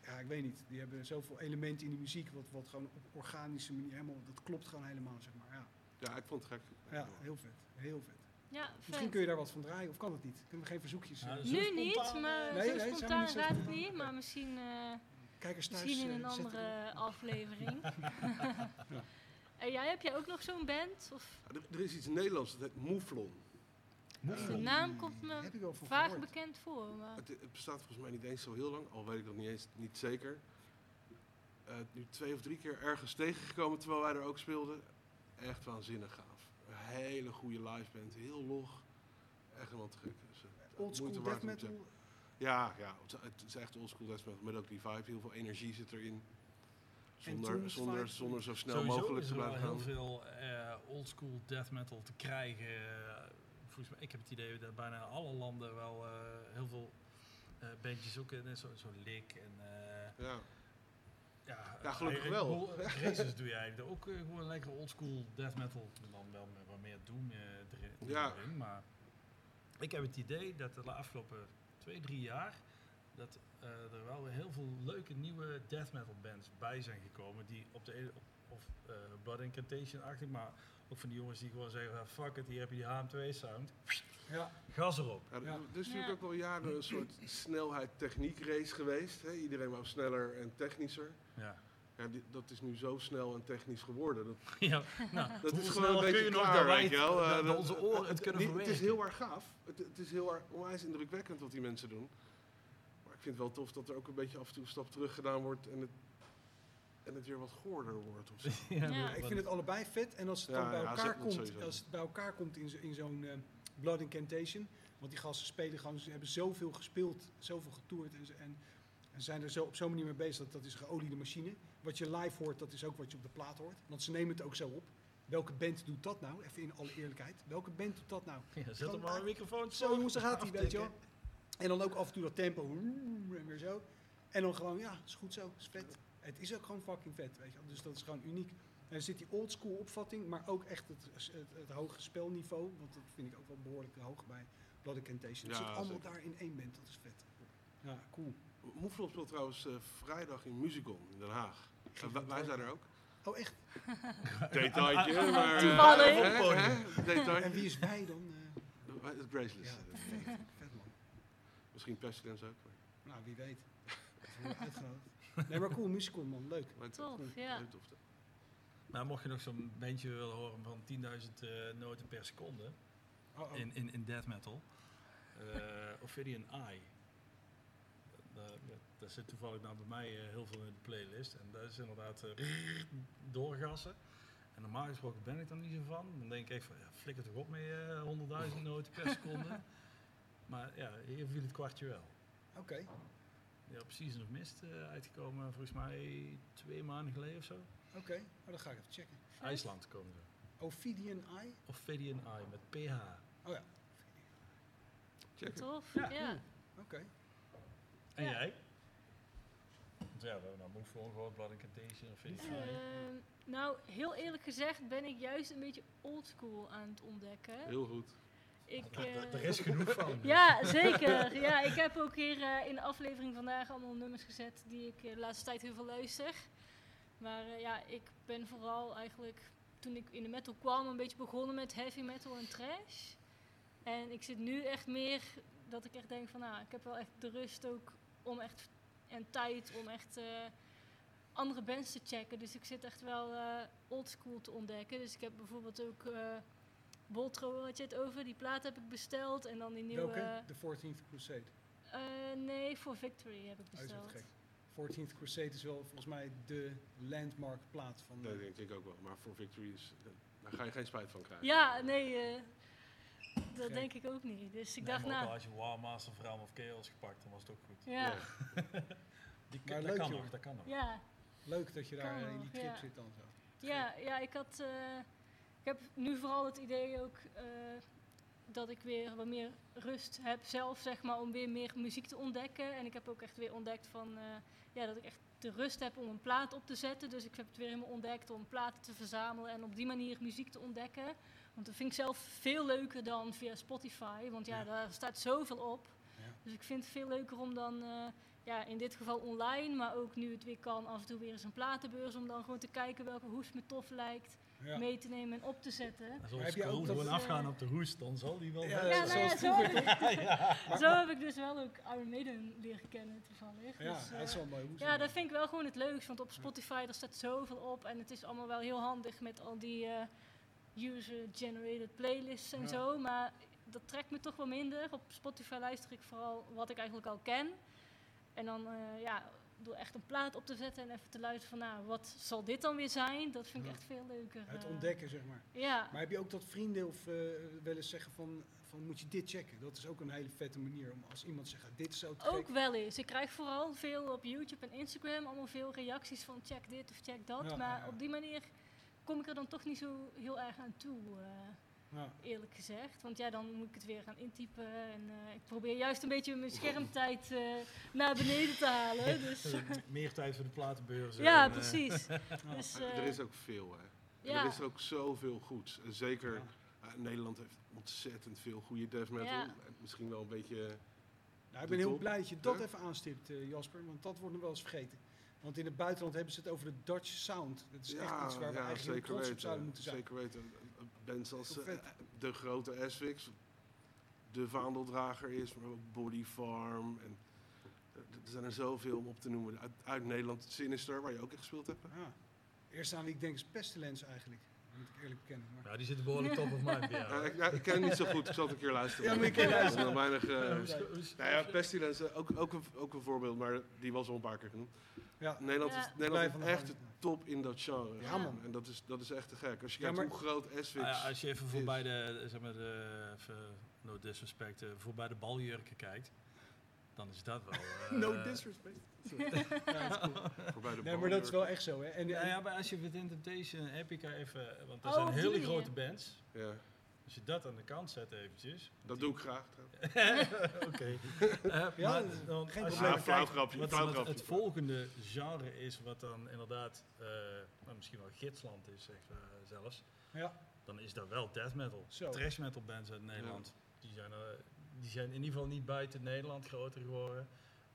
ja, ik weet niet, die hebben zoveel elementen in die muziek, wat, wat gewoon op organische manier helemaal, dat klopt gewoon helemaal zeg maar. Ja, Ja, ik vond het gek. ja heel vet, heel vet. Ja, Misschien vet. kun je daar wat van draaien, of kan het niet? Kunnen we geen verzoekjes? Ja, eh, Nu niet, spontaan, maar eh, Nee, zo nee, spontaan gaat het spontaan? niet, maar misschien, eh, Kijkers thuis misschien in eh, een andere aflevering. En jij, heb jij ook nog zo'n band? Of Ja, Er, er is iets Nederlands, dat heet Mouflon. de naam komt me ik vaag gehoord. bekend voor, maar... Het, het bestaat volgens mij niet eens zo heel lang, al weet ik dat niet eens niet zeker. Eh, nu twee of drie keer ergens tegengekomen terwijl wij er ook speelden. Echt waanzinnig gaaf. Een hele goede live band, heel log. Echt helemaal te gek. Dus, eh, Old school moeite waard death metal. Ja, ja, het is- is echt old school death metal met ook die vibe. Heel veel energie zit erin. Zonder, zonder, vibe. zonder zo snel Sowieso mogelijk is te er wel blijven heel gaan. veel eh oldschool death metal te krijgen. Eh, volgens mij, ik heb het idee dat bijna alle landen wel eh, heel veel eh bandjes ook in zo, zo Lick en eh, Ja. Ja, Ja, gelukkig eh, wel. Races doe eigenlijk ook eh, gewoon lekker oldschool death metal. Dan wel met wat meer doom eh, erin, Ja. maar ik heb het idee dat de afgelopen twee, drie jaar dat eh, er wel weer heel veel leuke nieuwe death metal bands bij zijn gekomen die op de ene- op, of eh, Blood Incantation achtig, maar ook van die jongens die gewoon zeggen van, fuck it, hier heb je die HM2 sound, Ja, gas erop. Ja, er- Ja. Er is natuurlijk ook wel jaren een soort snelheid-techniek race geweest. Hè? Iedereen wou sneller en technischer. Ja, Ja, die- dat is nu zo snel en technisch geworden. Dat, ja nou, dat is gewoon een kun beetje klaar, weet je wel. Eh, dat dat- onze oren het kunnen die- Het is verwerken? heel erg gaaf. Het, het is heel erg onwijs indrukwekkend wat die mensen doen. Maar ik vind het wel tof dat er ook een beetje af en toe een stap terug gedaan wordt en het, en het weer wat goorder wordt. Of zo. Ja, ik vind het allebei vet. En als het Ja, dan bij elkaar komt, als het bij elkaar komt in, zo- in zo'n eh, Blood Incantation. Want die gasten spelen gewoon, ze hebben zoveel gespeeld, zoveel getoerd en, ze- en, en zijn er zo op zo'n manier mee bezig. Dat, dat is een geoliede machine. Wat je live hoort, dat is ook wat je op de plaat hoort. Want ze nemen het ook zo op. Welke band doet dat nou? Even in alle eerlijkheid. Welke band doet dat nou? Ja, zet er maar een microfoon Zo jongens, daar gaat hij, weet je wel. En dan ook af en toe dat tempo. En weer zo. En dan gewoon, ja, is goed zo, is vet. Het is ook gewoon fucking vet, weet je. Dus dat is gewoon uniek. En er zit die oldschool opvatting, maar ook echt het, het, het hoge spelniveau. Want dat vind ik ook wel behoorlijk hoog bij Blood Incantation. Het Ja, zit allemaal zeker. daar in één band, dat is vet. Ja, cool. Moeflon speelt trouwens eh, vrijdag in Musicon in Den Haag. En wij- zijn er ook. Oh, echt? Detailtje, Ah, ah, maar... eh, Toevallig. hè, hè, Detail. En wie is wij dan? eh? Wij- Het Graceless. ja, eh, perfect. Vet man. Misschien Pestilence ook. maar- Nou, wie weet. Worden uitgenodigd. Nee, maar cool, musical man, leuk. maar Tof, cool. ja. Tof. Nou, mocht je nog zo'n bandje willen horen van 10.000 eh, noten per seconde Oh, oh. in, in, in death metal, eh Ophidian Eye. Dat, dat, dat zit toevallig nou bij mij eh, heel veel in de playlist. En dat is inderdaad eh, doorgassen. En normaal gesproken ben ik daar niet zo van. Dan denk ik echt van, ja, flikker toch op met je 100.000 noten per seconde. maar ja, hier viel het kwartje wel. Oké. Ja, op Season of Mist eh, uitgekomen volgens mij twee maanden geleden of zo. Oké, oh, dan ga ik even checken. IJsland komen ze. Ophidian Eye? Ophidian Eye met PH. Oh ja, Check it. Tof, Ja, ja. oké. En Ja. jij? Want ja, we hebben nou Move Floor gehoord, Blood Incantation, Ophidian Eye. Ehm, nou, heel eerlijk gezegd ben ik juist een beetje oldschool aan het ontdekken. Heel goed. Ik, Er- eh, Er is genoeg van. ja, zeker. Ja, ik heb ook hier eh, in de aflevering vandaag allemaal nummers gezet die ik eh, de laatste tijd heel veel luister. Maar ja, ik ben vooral eigenlijk toen ik in de metal kwam een beetje begonnen met heavy metal en trash. En ik zit nu echt meer dat ik echt denk van nou, ik heb wel echt de rust ook om echt en tijd om echt andere bands te checken. Dus ik zit echt wel eh oldschool te ontdekken. Dus ik heb bijvoorbeeld ook Boltro had je het over, die plaat heb ik besteld en dan die nieuwe. Welke? De 14th Crusade. Eh, nee, voor Victory heb ik Oh, is besteld. wat gek. 14th Crusade is wel volgens mij de landmark plaat van... Dat denk ik ook wel. Maar voor Victory is, daar ga je geen spijt van krijgen. Ja, nee, eh, dat denk ik ook niet. Dus ik Nee, dacht, maar ook al nou, had je War Master of Realm of Chaos gepakt, dan was het ook goed. ja, Die, Maar dat leuk, kan joh. nog, dat kan nog. ja, Leuk dat je daar Kan in die trip ja. zit dan zo. ja, ja, ik had, eh, ik heb nu vooral het idee ook eh, dat ik weer wat meer rust heb zelf, zeg maar, om weer meer muziek te ontdekken. En ik heb ook echt weer ontdekt van, eh, ja, dat ik echt de rust heb om een plaat op te zetten. Dus ik heb het weer helemaal ontdekt om platen te verzamelen en op die manier muziek te ontdekken. Want dat vind ik zelf veel leuker dan via Spotify, want ja, Ja. daar staat zoveel op. Ja. Dus ik vind het veel leuker om dan, eh, ja, in dit geval online, maar ook nu het weer kan, af en toe weer eens een platenbeurs, om dan gewoon te kijken welke hoes me tof lijkt, Ja. mee te nemen en op te zetten. Scroll dat- gewoon afgaan op de hoest, dan zal die wel Ja, wel- Ja, Ja, nou ja, zo heb, ik, zo heb ik dus wel ook Iron Maiden leren kennen toevallig. Ja, Dus, eh, dat is wel mooi. ja, dat vind ik wel gewoon het leukst, want op Spotify daar staat zoveel op en het is allemaal wel heel handig met al die eh, user-generated playlists en Ja. zo, maar dat trekt me toch wel minder. Op Spotify luister ik vooral wat ik eigenlijk al ken. En dan, eh, ja, door echt een plaat op te zetten en even te luisteren van, nou, wat zal dit dan weer zijn? Dat vind ik echt veel leuker. Het eh. ontdekken, zeg maar. Ja, Maar heb je ook dat vrienden of eh, wel eens zeggen van, van moet je dit checken? Dat is ook een hele vette manier om als iemand zegt, ah, dit is zo te ook wel eens. Ik krijg vooral veel op YouTube en Instagram allemaal veel reacties van check dit of check dat. Ja, maar ja, op die manier kom ik er dan toch niet zo heel erg aan toe. eh. Ja. eerlijk gezegd. Want ja, dan moet ik het weer gaan intypen. En eh, ik probeer juist een beetje mijn schermtijd eh, naar beneden te halen. Dus, Meer tijd voor de platenbeurs. ja, en, precies. Dus, Maar eh, er is ook veel, hè. Ja, Er is ook zoveel goeds. En zeker, Ja. Nederland heeft ontzettend veel goede death metal. Ja. En misschien wel een beetje... Nou, ik ben heel top, blij dat je dat even aanstipt, eh, Jasper, want dat wordt nog wel eens vergeten. Want in het buitenland hebben ze het over de Dutch Sound. Dat is echt iets waar we eigenlijk trots op weten. zouden moeten zijn. Zeker weten. Bands als eh, de grote Eswix, de vaandeldrager is, maar ook Body Farm. En, er er zijn er zoveel om op te noemen. Uit, uit Nederland, Sinister, waar je ook in gespeeld hebt. Ja. Eerst aan wie ik denk is Pestilence eigenlijk. Moet ik eerlijk bekennen. Maar... Ja, die zitten behoorlijk top of mind bij jou. Ik, ja, ik ken het niet zo goed, ik zal het een keer luisteren. Ja, maar ik ken Er luisteren. weinig... eh, nou ja, Pestilence, ook, ook, een, ook een voorbeeld, maar die was al een paar keer genoemd. Ja. Nederland is, Nederland van is de echt hand. top in dat genre. Ja, man. En dat is, dat is echt te gek. Als je Ja, kijkt maar- hoe groot Eswix... Ah ja, als je even voorbij is. de, zeg maar de, even, no disrespect, eh, voorbij de baljurken kijkt, dan is dat wel... eh, No disrespect. Sorry. Ja, dat is cool. voorbij de Nee, maar dat is wel echt zo. Hè. En, Ja, ja, maar als je Within Temptation, Epica even, want er Oh, zijn die hele grote bands. Ja, Als je dat aan de kant zet eventjes. dat doe ik graag. Oké. Eh, Ja, dat dan, geen probleem. flauw grapje, Wat het, volgende genre is, wat dan inderdaad, eh, nou, misschien wel gidsland is, zeg, eh, zelfs. Ja. Dan is dat wel death metal. Zo. Trash metal bands uit Nederland. Die, zijn, eh, die zijn in ieder geval niet buiten Nederland groter geworden.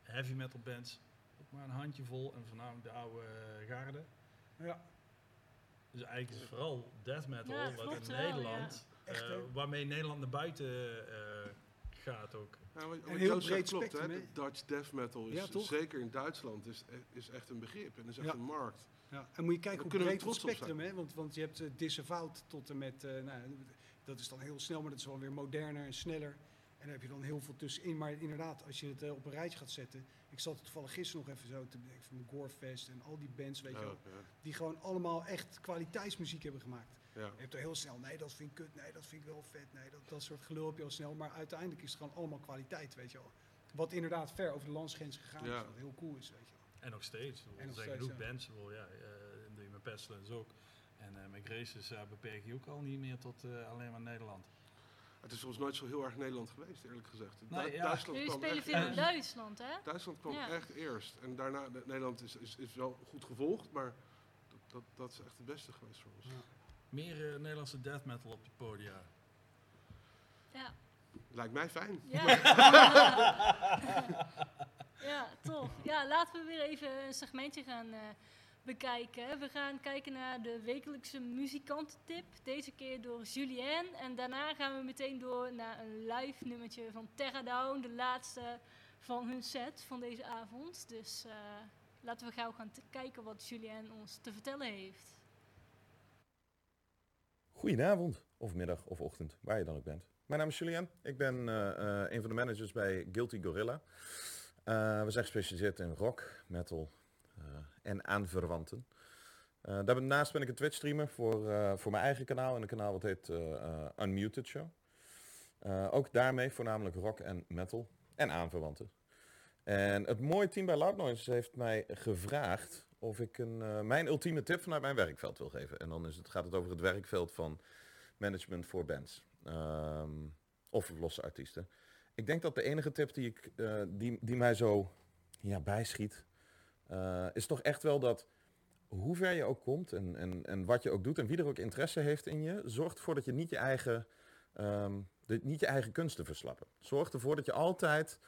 Heavy metal bands, ook maar een handjevol. En voornamelijk de oude eh, garde. ja, Dus eigenlijk is het vooral death metal Ja, wat in wel, Nederland, Echt, eh, waarmee Nederland naar buiten eh, gaat ook. Ja, wat, Een wat heel breed klopt, hè? De Dutch death metal is Ja, toch? zeker in Duitsland is, is echt een begrip en is echt Ja. een markt. ja. En moet je kijken hoe kunnen we breed het spectrum, hè? Want, want je hebt uh, Disavout tot en met, eh, nou, dat is dan heel snel, maar dat is wel weer moderner en sneller. En daar heb je dan heel veel tussenin. Maar inderdaad, als je het eh, op een rijtje gaat zetten. Ik zat toevallig gisteren nog even zo te denken van Gorefest en al die bands, weet je wel. ja, Die gewoon allemaal echt kwaliteitsmuziek hebben gemaakt. ja. Je hebt er heel snel, nee, dat vind ik kut, nee, dat vind ik wel vet, nee, dat, dat soort gelul heb je al snel. Maar uiteindelijk is het gewoon allemaal kwaliteit, weet je wel. Wat inderdaad ver over de landsgrens gegaan Ja. is, wat heel cool is, weet je wel. En nog steeds. En Er nog zijn steeds, genoeg ja. bands. bedoel, Ja, eh, dat doe je met Pestilence ook. En eh, met Graces eh, beperk je ook al niet meer tot eh, alleen maar Nederland. Het is volgens nooit zo heel erg Nederland geweest, eerlijk gezegd. Nee, Du- ja. Duitsland jullie kwam spelen echt veel in. Duitsland, hè? Duitsland kwam Ja. echt eerst. En daarna, de- Nederland is, is, is wel goed gevolgd, maar dat, dat, dat is echt het beste geweest voor ons. Ja. Meer eh, Nederlandse death metal op de podia. Ja. Lijkt mij fijn. Ja. ja, tof. Ja, laten we weer even een segmentje gaan eh, bekijken. We gaan kijken naar de wekelijkse muzikantentip. Deze keer door Julien. En daarna gaan we meteen door naar een live nummertje van Terra Down. De laatste van hun set van deze avond. Dus eh, laten we gauw gaan kijken wat Julien ons te vertellen heeft. Goedenavond, of middag, of ochtend, waar je dan ook bent. Mijn naam is Julian. Ik ben eh, eh, een van de managers bij Guilty Gorilla. We zijn gespecialiseerd in rock, metal en aanverwanten. Eh, daarnaast ben ik een Twitch-streamer voor, eh, voor mijn eigen kanaal. En een kanaal wat heet eh, Unmuted Show. Ook daarmee voornamelijk rock en metal en aanverwanten. En het mooie team bij Loud Noise heeft mij gevraagd of ik een, mijn ultieme tip vanuit mijn werkveld wil geven. En dan is het, gaat het over het werkveld van management voor bands. Ehm, of losse artiesten. Ik denk dat de enige tip die, ik, die, die mij zo ja, bijschiet, eh, is toch echt wel dat hoe ver je ook komt en, en, en wat je ook doet en wie er ook interesse heeft in je, zorg ervoor dat je niet je eigen, ehm, niet je eigen kunsten verslappen. Zorg ervoor dat je altijd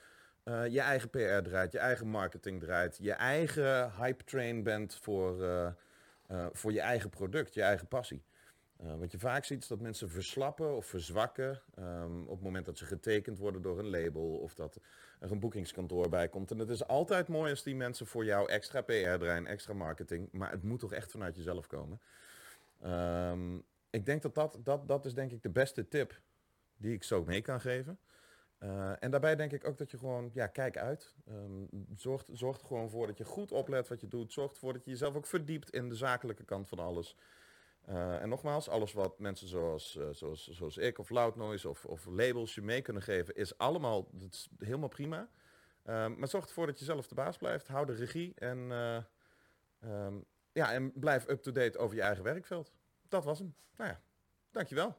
eh, je eigen PR draait, je eigen marketing draait, je eigen hype train bent voor, eh, voor je eigen product, je eigen passie. Eh, wat je vaak ziet is dat mensen verslappen of verzwakken ehm, op het moment dat ze getekend worden door een label of dat er een boekingskantoor bij komt. En het is altijd mooi als die mensen voor jou extra PR draaien, extra marketing, maar het moet toch echt vanuit jezelf komen. Ehm, ik denk dat dat, dat dat is denk ik de beste tip die ik zo mee kan geven. Eh, en daarbij denk ik ook dat je gewoon, ja, kijk uit. Ehm, zorg, zorg er gewoon voor dat je goed oplet wat je doet. Zorg ervoor dat je jezelf ook verdiept in de zakelijke kant van alles. Eh, en nogmaals, alles wat mensen zoals, eh, zoals, zoals ik of Loud Noise of, of labels je mee kunnen geven, is allemaal is helemaal prima. Ehm, maar zorg ervoor dat je zelf de baas blijft. Hou de regie en, eh, ehm, ja, en blijf up-to-date over je eigen werkveld. Dat was hem. Nou ja, dankjewel.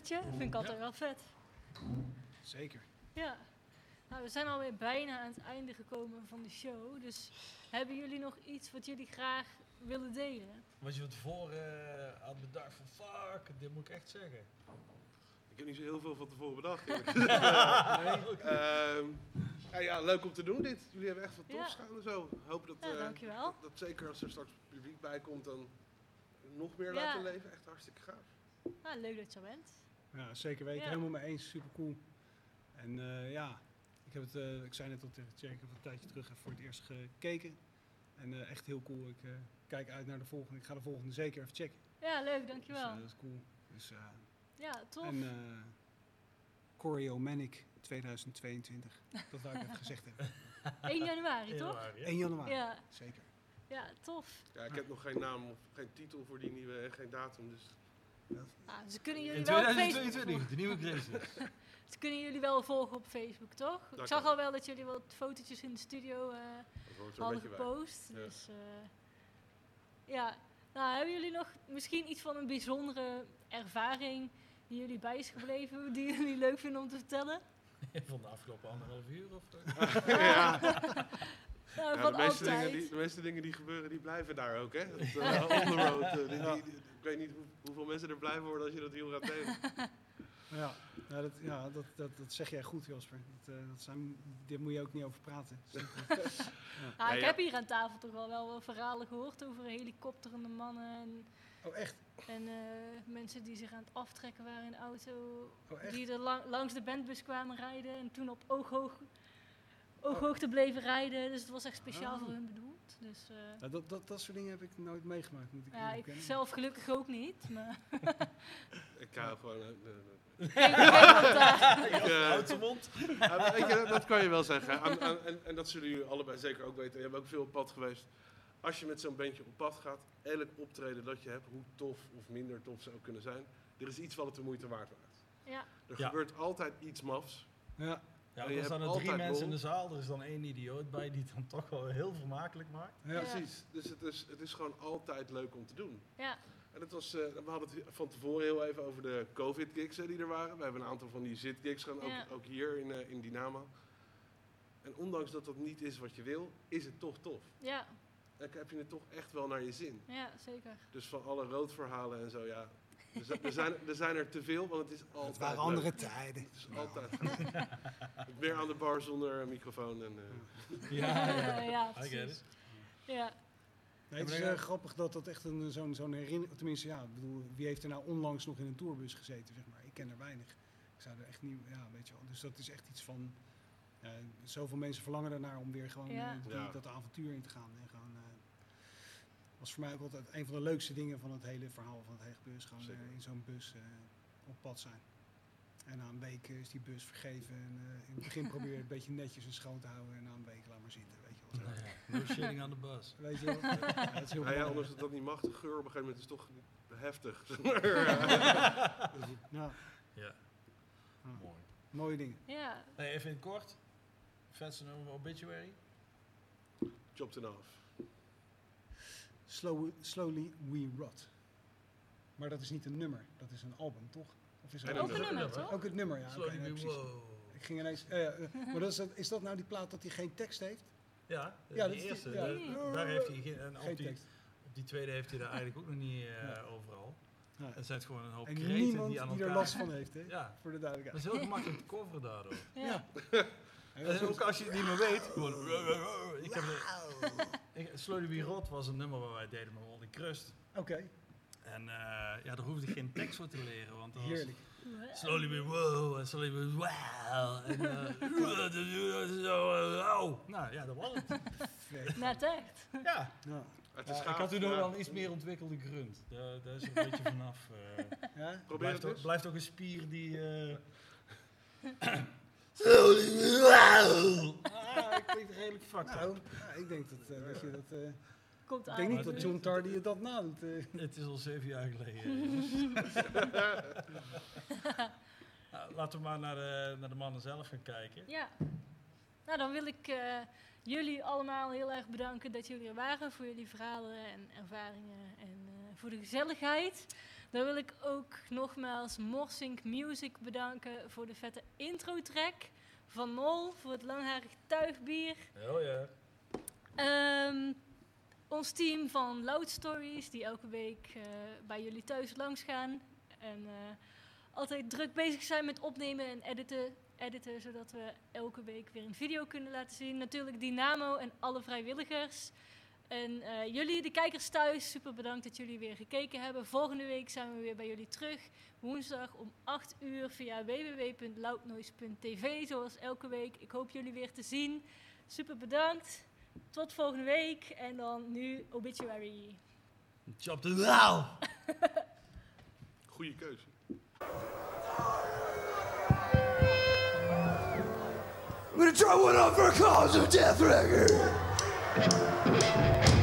Vind ik altijd wel vet. Zeker. Ja. Nou, we zijn alweer bijna aan het einde gekomen van de show. Dus hebben jullie nog iets wat jullie graag willen delen? Wat je van tevoren eh, had bedacht van fuck, dit moet ik echt zeggen. Ik heb niet zo heel veel van tevoren bedacht. gezegd. Ehm, ja, ja, leuk om te doen dit. Jullie hebben echt wat Ja. tofs gaan en zo. Hoop dat, Ja, eh, dankjewel. dat, dat zeker als er straks publiek bij komt, dan nog meer Ja. laten leven. Echt hartstikke gaaf. Nou, leuk dat je er bent. Ja, zeker weten. Ja. Helemaal mee eens. Super cool. En eh, ja, ik, heb het, eh, ik zei net al tegen Tjerk, ik heb het een tijdje terug even voor het eerst gekeken. En eh, echt heel cool. Ik eh, kijk uit naar de volgende. Ik ga de volgende zeker even checken. Ja, leuk, Dus, dankjewel. eh, dat is cool. Dus, eh, Ja, tof. en eh Choreo Manic 2022. Dat wou ik even gezegd hebben. 1 januari, toch? Januari, hè? 1 januari. Ja, Zeker. ja, tof. Ja, ik heb nog geen naam of geen titel voor die nieuwe en geen datum. Dus Nou, ze kunnen jullie In wel op Facebook 2022, de nieuwe crisis. Ze kunnen jullie wel volgen op Facebook, toch? Ik zag kan. al wel dat jullie wat fotootjes in de studio eh, hadden gepost. Ja. Dus eh, ja, nou hebben jullie nog misschien iets van een bijzondere ervaring die jullie bij is gebleven, die jullie leuk vinden om te vertellen? Van de afgelopen anderhalf uur of ja. Nou, Ja, van de, meeste dingen die, de meeste dingen die gebeuren, die blijven daar ook. Hè? Dat, on the road. die- die- die- ik weet niet hoe, hoeveel mensen er blij worden als je dat heel gaat delen. Ja, ja, dat, ja dat, dat, dat zeg jij goed, Jasper. Dat, eh, dat zijn, dit moet je ook niet over praten. Nou, Ja, ik ja. heb hier aan tafel toch wel, wel verhalen gehoord over helikopterende mannen en, Oh, echt? en eh, mensen die zich aan het aftrekken waren in de auto. Oh, echt? Die er lang- langs de bandbus kwamen rijden en toen op ooghoog, ooghoogte bleven rijden. Dus het was echt speciaal Oh. voor hun bedoeld. Dus, eh, Ja, dat, dat, dat soort dingen heb ik nooit meegemaakt, moet ik ja, ik zelf gelukkig ook niet. Maar Ik hou gewoon... nee. ik Houd zijn mond. Ja, maar weet je, dat, dat kan je wel zeggen. Aan- aan- en, en dat zullen jullie allebei zeker ook weten. Je hebt ook veel op pad geweest. Als je met zo'n bandje op pad gaat, elk optreden dat je hebt, hoe tof of minder tof ze ook kunnen zijn, er is iets wat het de moeite waard maakt. ja, Er Ja. gebeurt altijd iets mafs. Ja, Ja, er hebt er drie mensen in de zaal, er is dan één idioot bij die het dan toch wel heel vermakelijk maakt. ja. Ja. Precies. Dus het is, het is gewoon altijd leuk om te doen. ja, En het was, eh, we hadden het van tevoren heel even over de COVID-gigs hè, die er waren. We hebben een aantal van die zit-gigs gedaan, ook, Ja. ook hier in, eh, in Dynamo. En ondanks dat dat niet is wat je wil, is het toch tof. ja, Dan heb je het toch echt wel naar je zin. ja, zeker. Dus van alle roodverhalen en zo, ja. Er, zi- er, zijn, er zijn er te veel, want het is altijd Het waren leuk. andere tijden. Het is altijd. Meer aan de bar zonder een microfoon. En, eh, Ja, ja, I get precies. it. Ja, Nee, het is eh, grappig dat dat echt een, zo'n zo'n herinnering... Tenminste, ja, ik bedoel, wie heeft er nou onlangs nog in een tourbus gezeten, zeg maar. Ik ken er weinig. Ik zou er echt niet... Ja, weet je wel. Dus dat is echt iets van... ja, zoveel mensen verlangen ernaar om weer gewoon Ja. eh, die- Ja. dat avontuur in te gaan. En gewoon... eh, was voor mij ook altijd een van de leukste dingen van het hele verhaal van het Heegbus. Gewoon Zeker. eh, in zo'n bus eh, op pad zijn. En na een week eh, is die bus vergeven. En eh, in het begin probeer je het een beetje netjes en schoon te houden. En na een week laat maar zitten, weet je wel. Zo. No shitting on the bus. Weet je wel? Ja, dat is heel nou ja, anders dat dat niet mag, de geur op een gegeven moment is toch heftig. Ja, Ja, mooi. mooie dingen. ja, Hey, even in het kort. Vetsen over obituary. Chopped it off. Slow, slowly We Rot. Maar dat is niet een nummer, dat is een album, toch? Of is En het ook een nummer. nummer, toch? ook het nummer, ja. nee, wow. Ik ging ineens... eh, maar dat is, dat, is dat nou die plaat dat hij geen tekst heeft? Ja, Ja, ja dat die is die- eerste. ja. eh, Daar heeft hij geen... En Geen op, die, tekst. op die tweede heeft hij daar eigenlijk ook nog niet eh, Ja. overal. Ja. Het zijn gewoon een hoop En kreten die aan die elkaar... er last van heeft, hè? Ja, Voor de dat duidelijkheid. is heel gemakkelijk te coveren daardoor. ja. En ook als je het niet meer weet, gewoon... Ik heb de, Slowly We Rot was een nummer waar wij deden met Olly Crust. Oké, En eh, ja, daar hoefde ik geen tekst voor te leren, want dat was... heerlijk. Slowly we wow, en slowly we wow. En eh, wow. Nou ja, dat was het. Net echt. Ja, Ja. Het is ik gaaf, had toen nog ja. wel een iets meer ontwikkelde grunt. Daar, daar is een beetje vanaf. eh Ja? Probeer blijft, het ook, blijft ook een spier die... Ah, ik klinkt redelijk fucked Nou, ja, ik denk dat, eh, dat je dat... eh, Komt ik denk niet dat John Tardy het dat nadoet. eh. Het is al zeven jaar geleden. Nou, laten we maar naar de, naar de mannen zelf gaan kijken. Ja. Nou, dan wil ik eh, jullie allemaal heel erg bedanken dat jullie er waren voor jullie verhalen en ervaringen en eh, voor de gezelligheid. Dan wil ik ook nogmaals Morsink Music bedanken voor de vette intro-track. Van Mol voor het langharig tuigbier. Oh ja. Ehm, ons team van Loud Stories, die elke week eh, bij jullie thuis langs gaan. En eh, altijd druk bezig zijn met opnemen en editen, editen, zodat we elke week weer een video kunnen laten zien. Natuurlijk Dynamo en alle vrijwilligers. En eh, jullie, de kijkers thuis, super bedankt dat jullie weer gekeken hebben. Volgende week zijn we weer bij jullie terug. Woensdag om 8 uur via www.loudnoise.tv, zoals elke week. Ik hoop jullie weer te zien. Super bedankt. Tot volgende week. En dan nu Obituary. Chop the nou! Goeie keuze. I'm gonna try one out for a cause of death record. Thank you.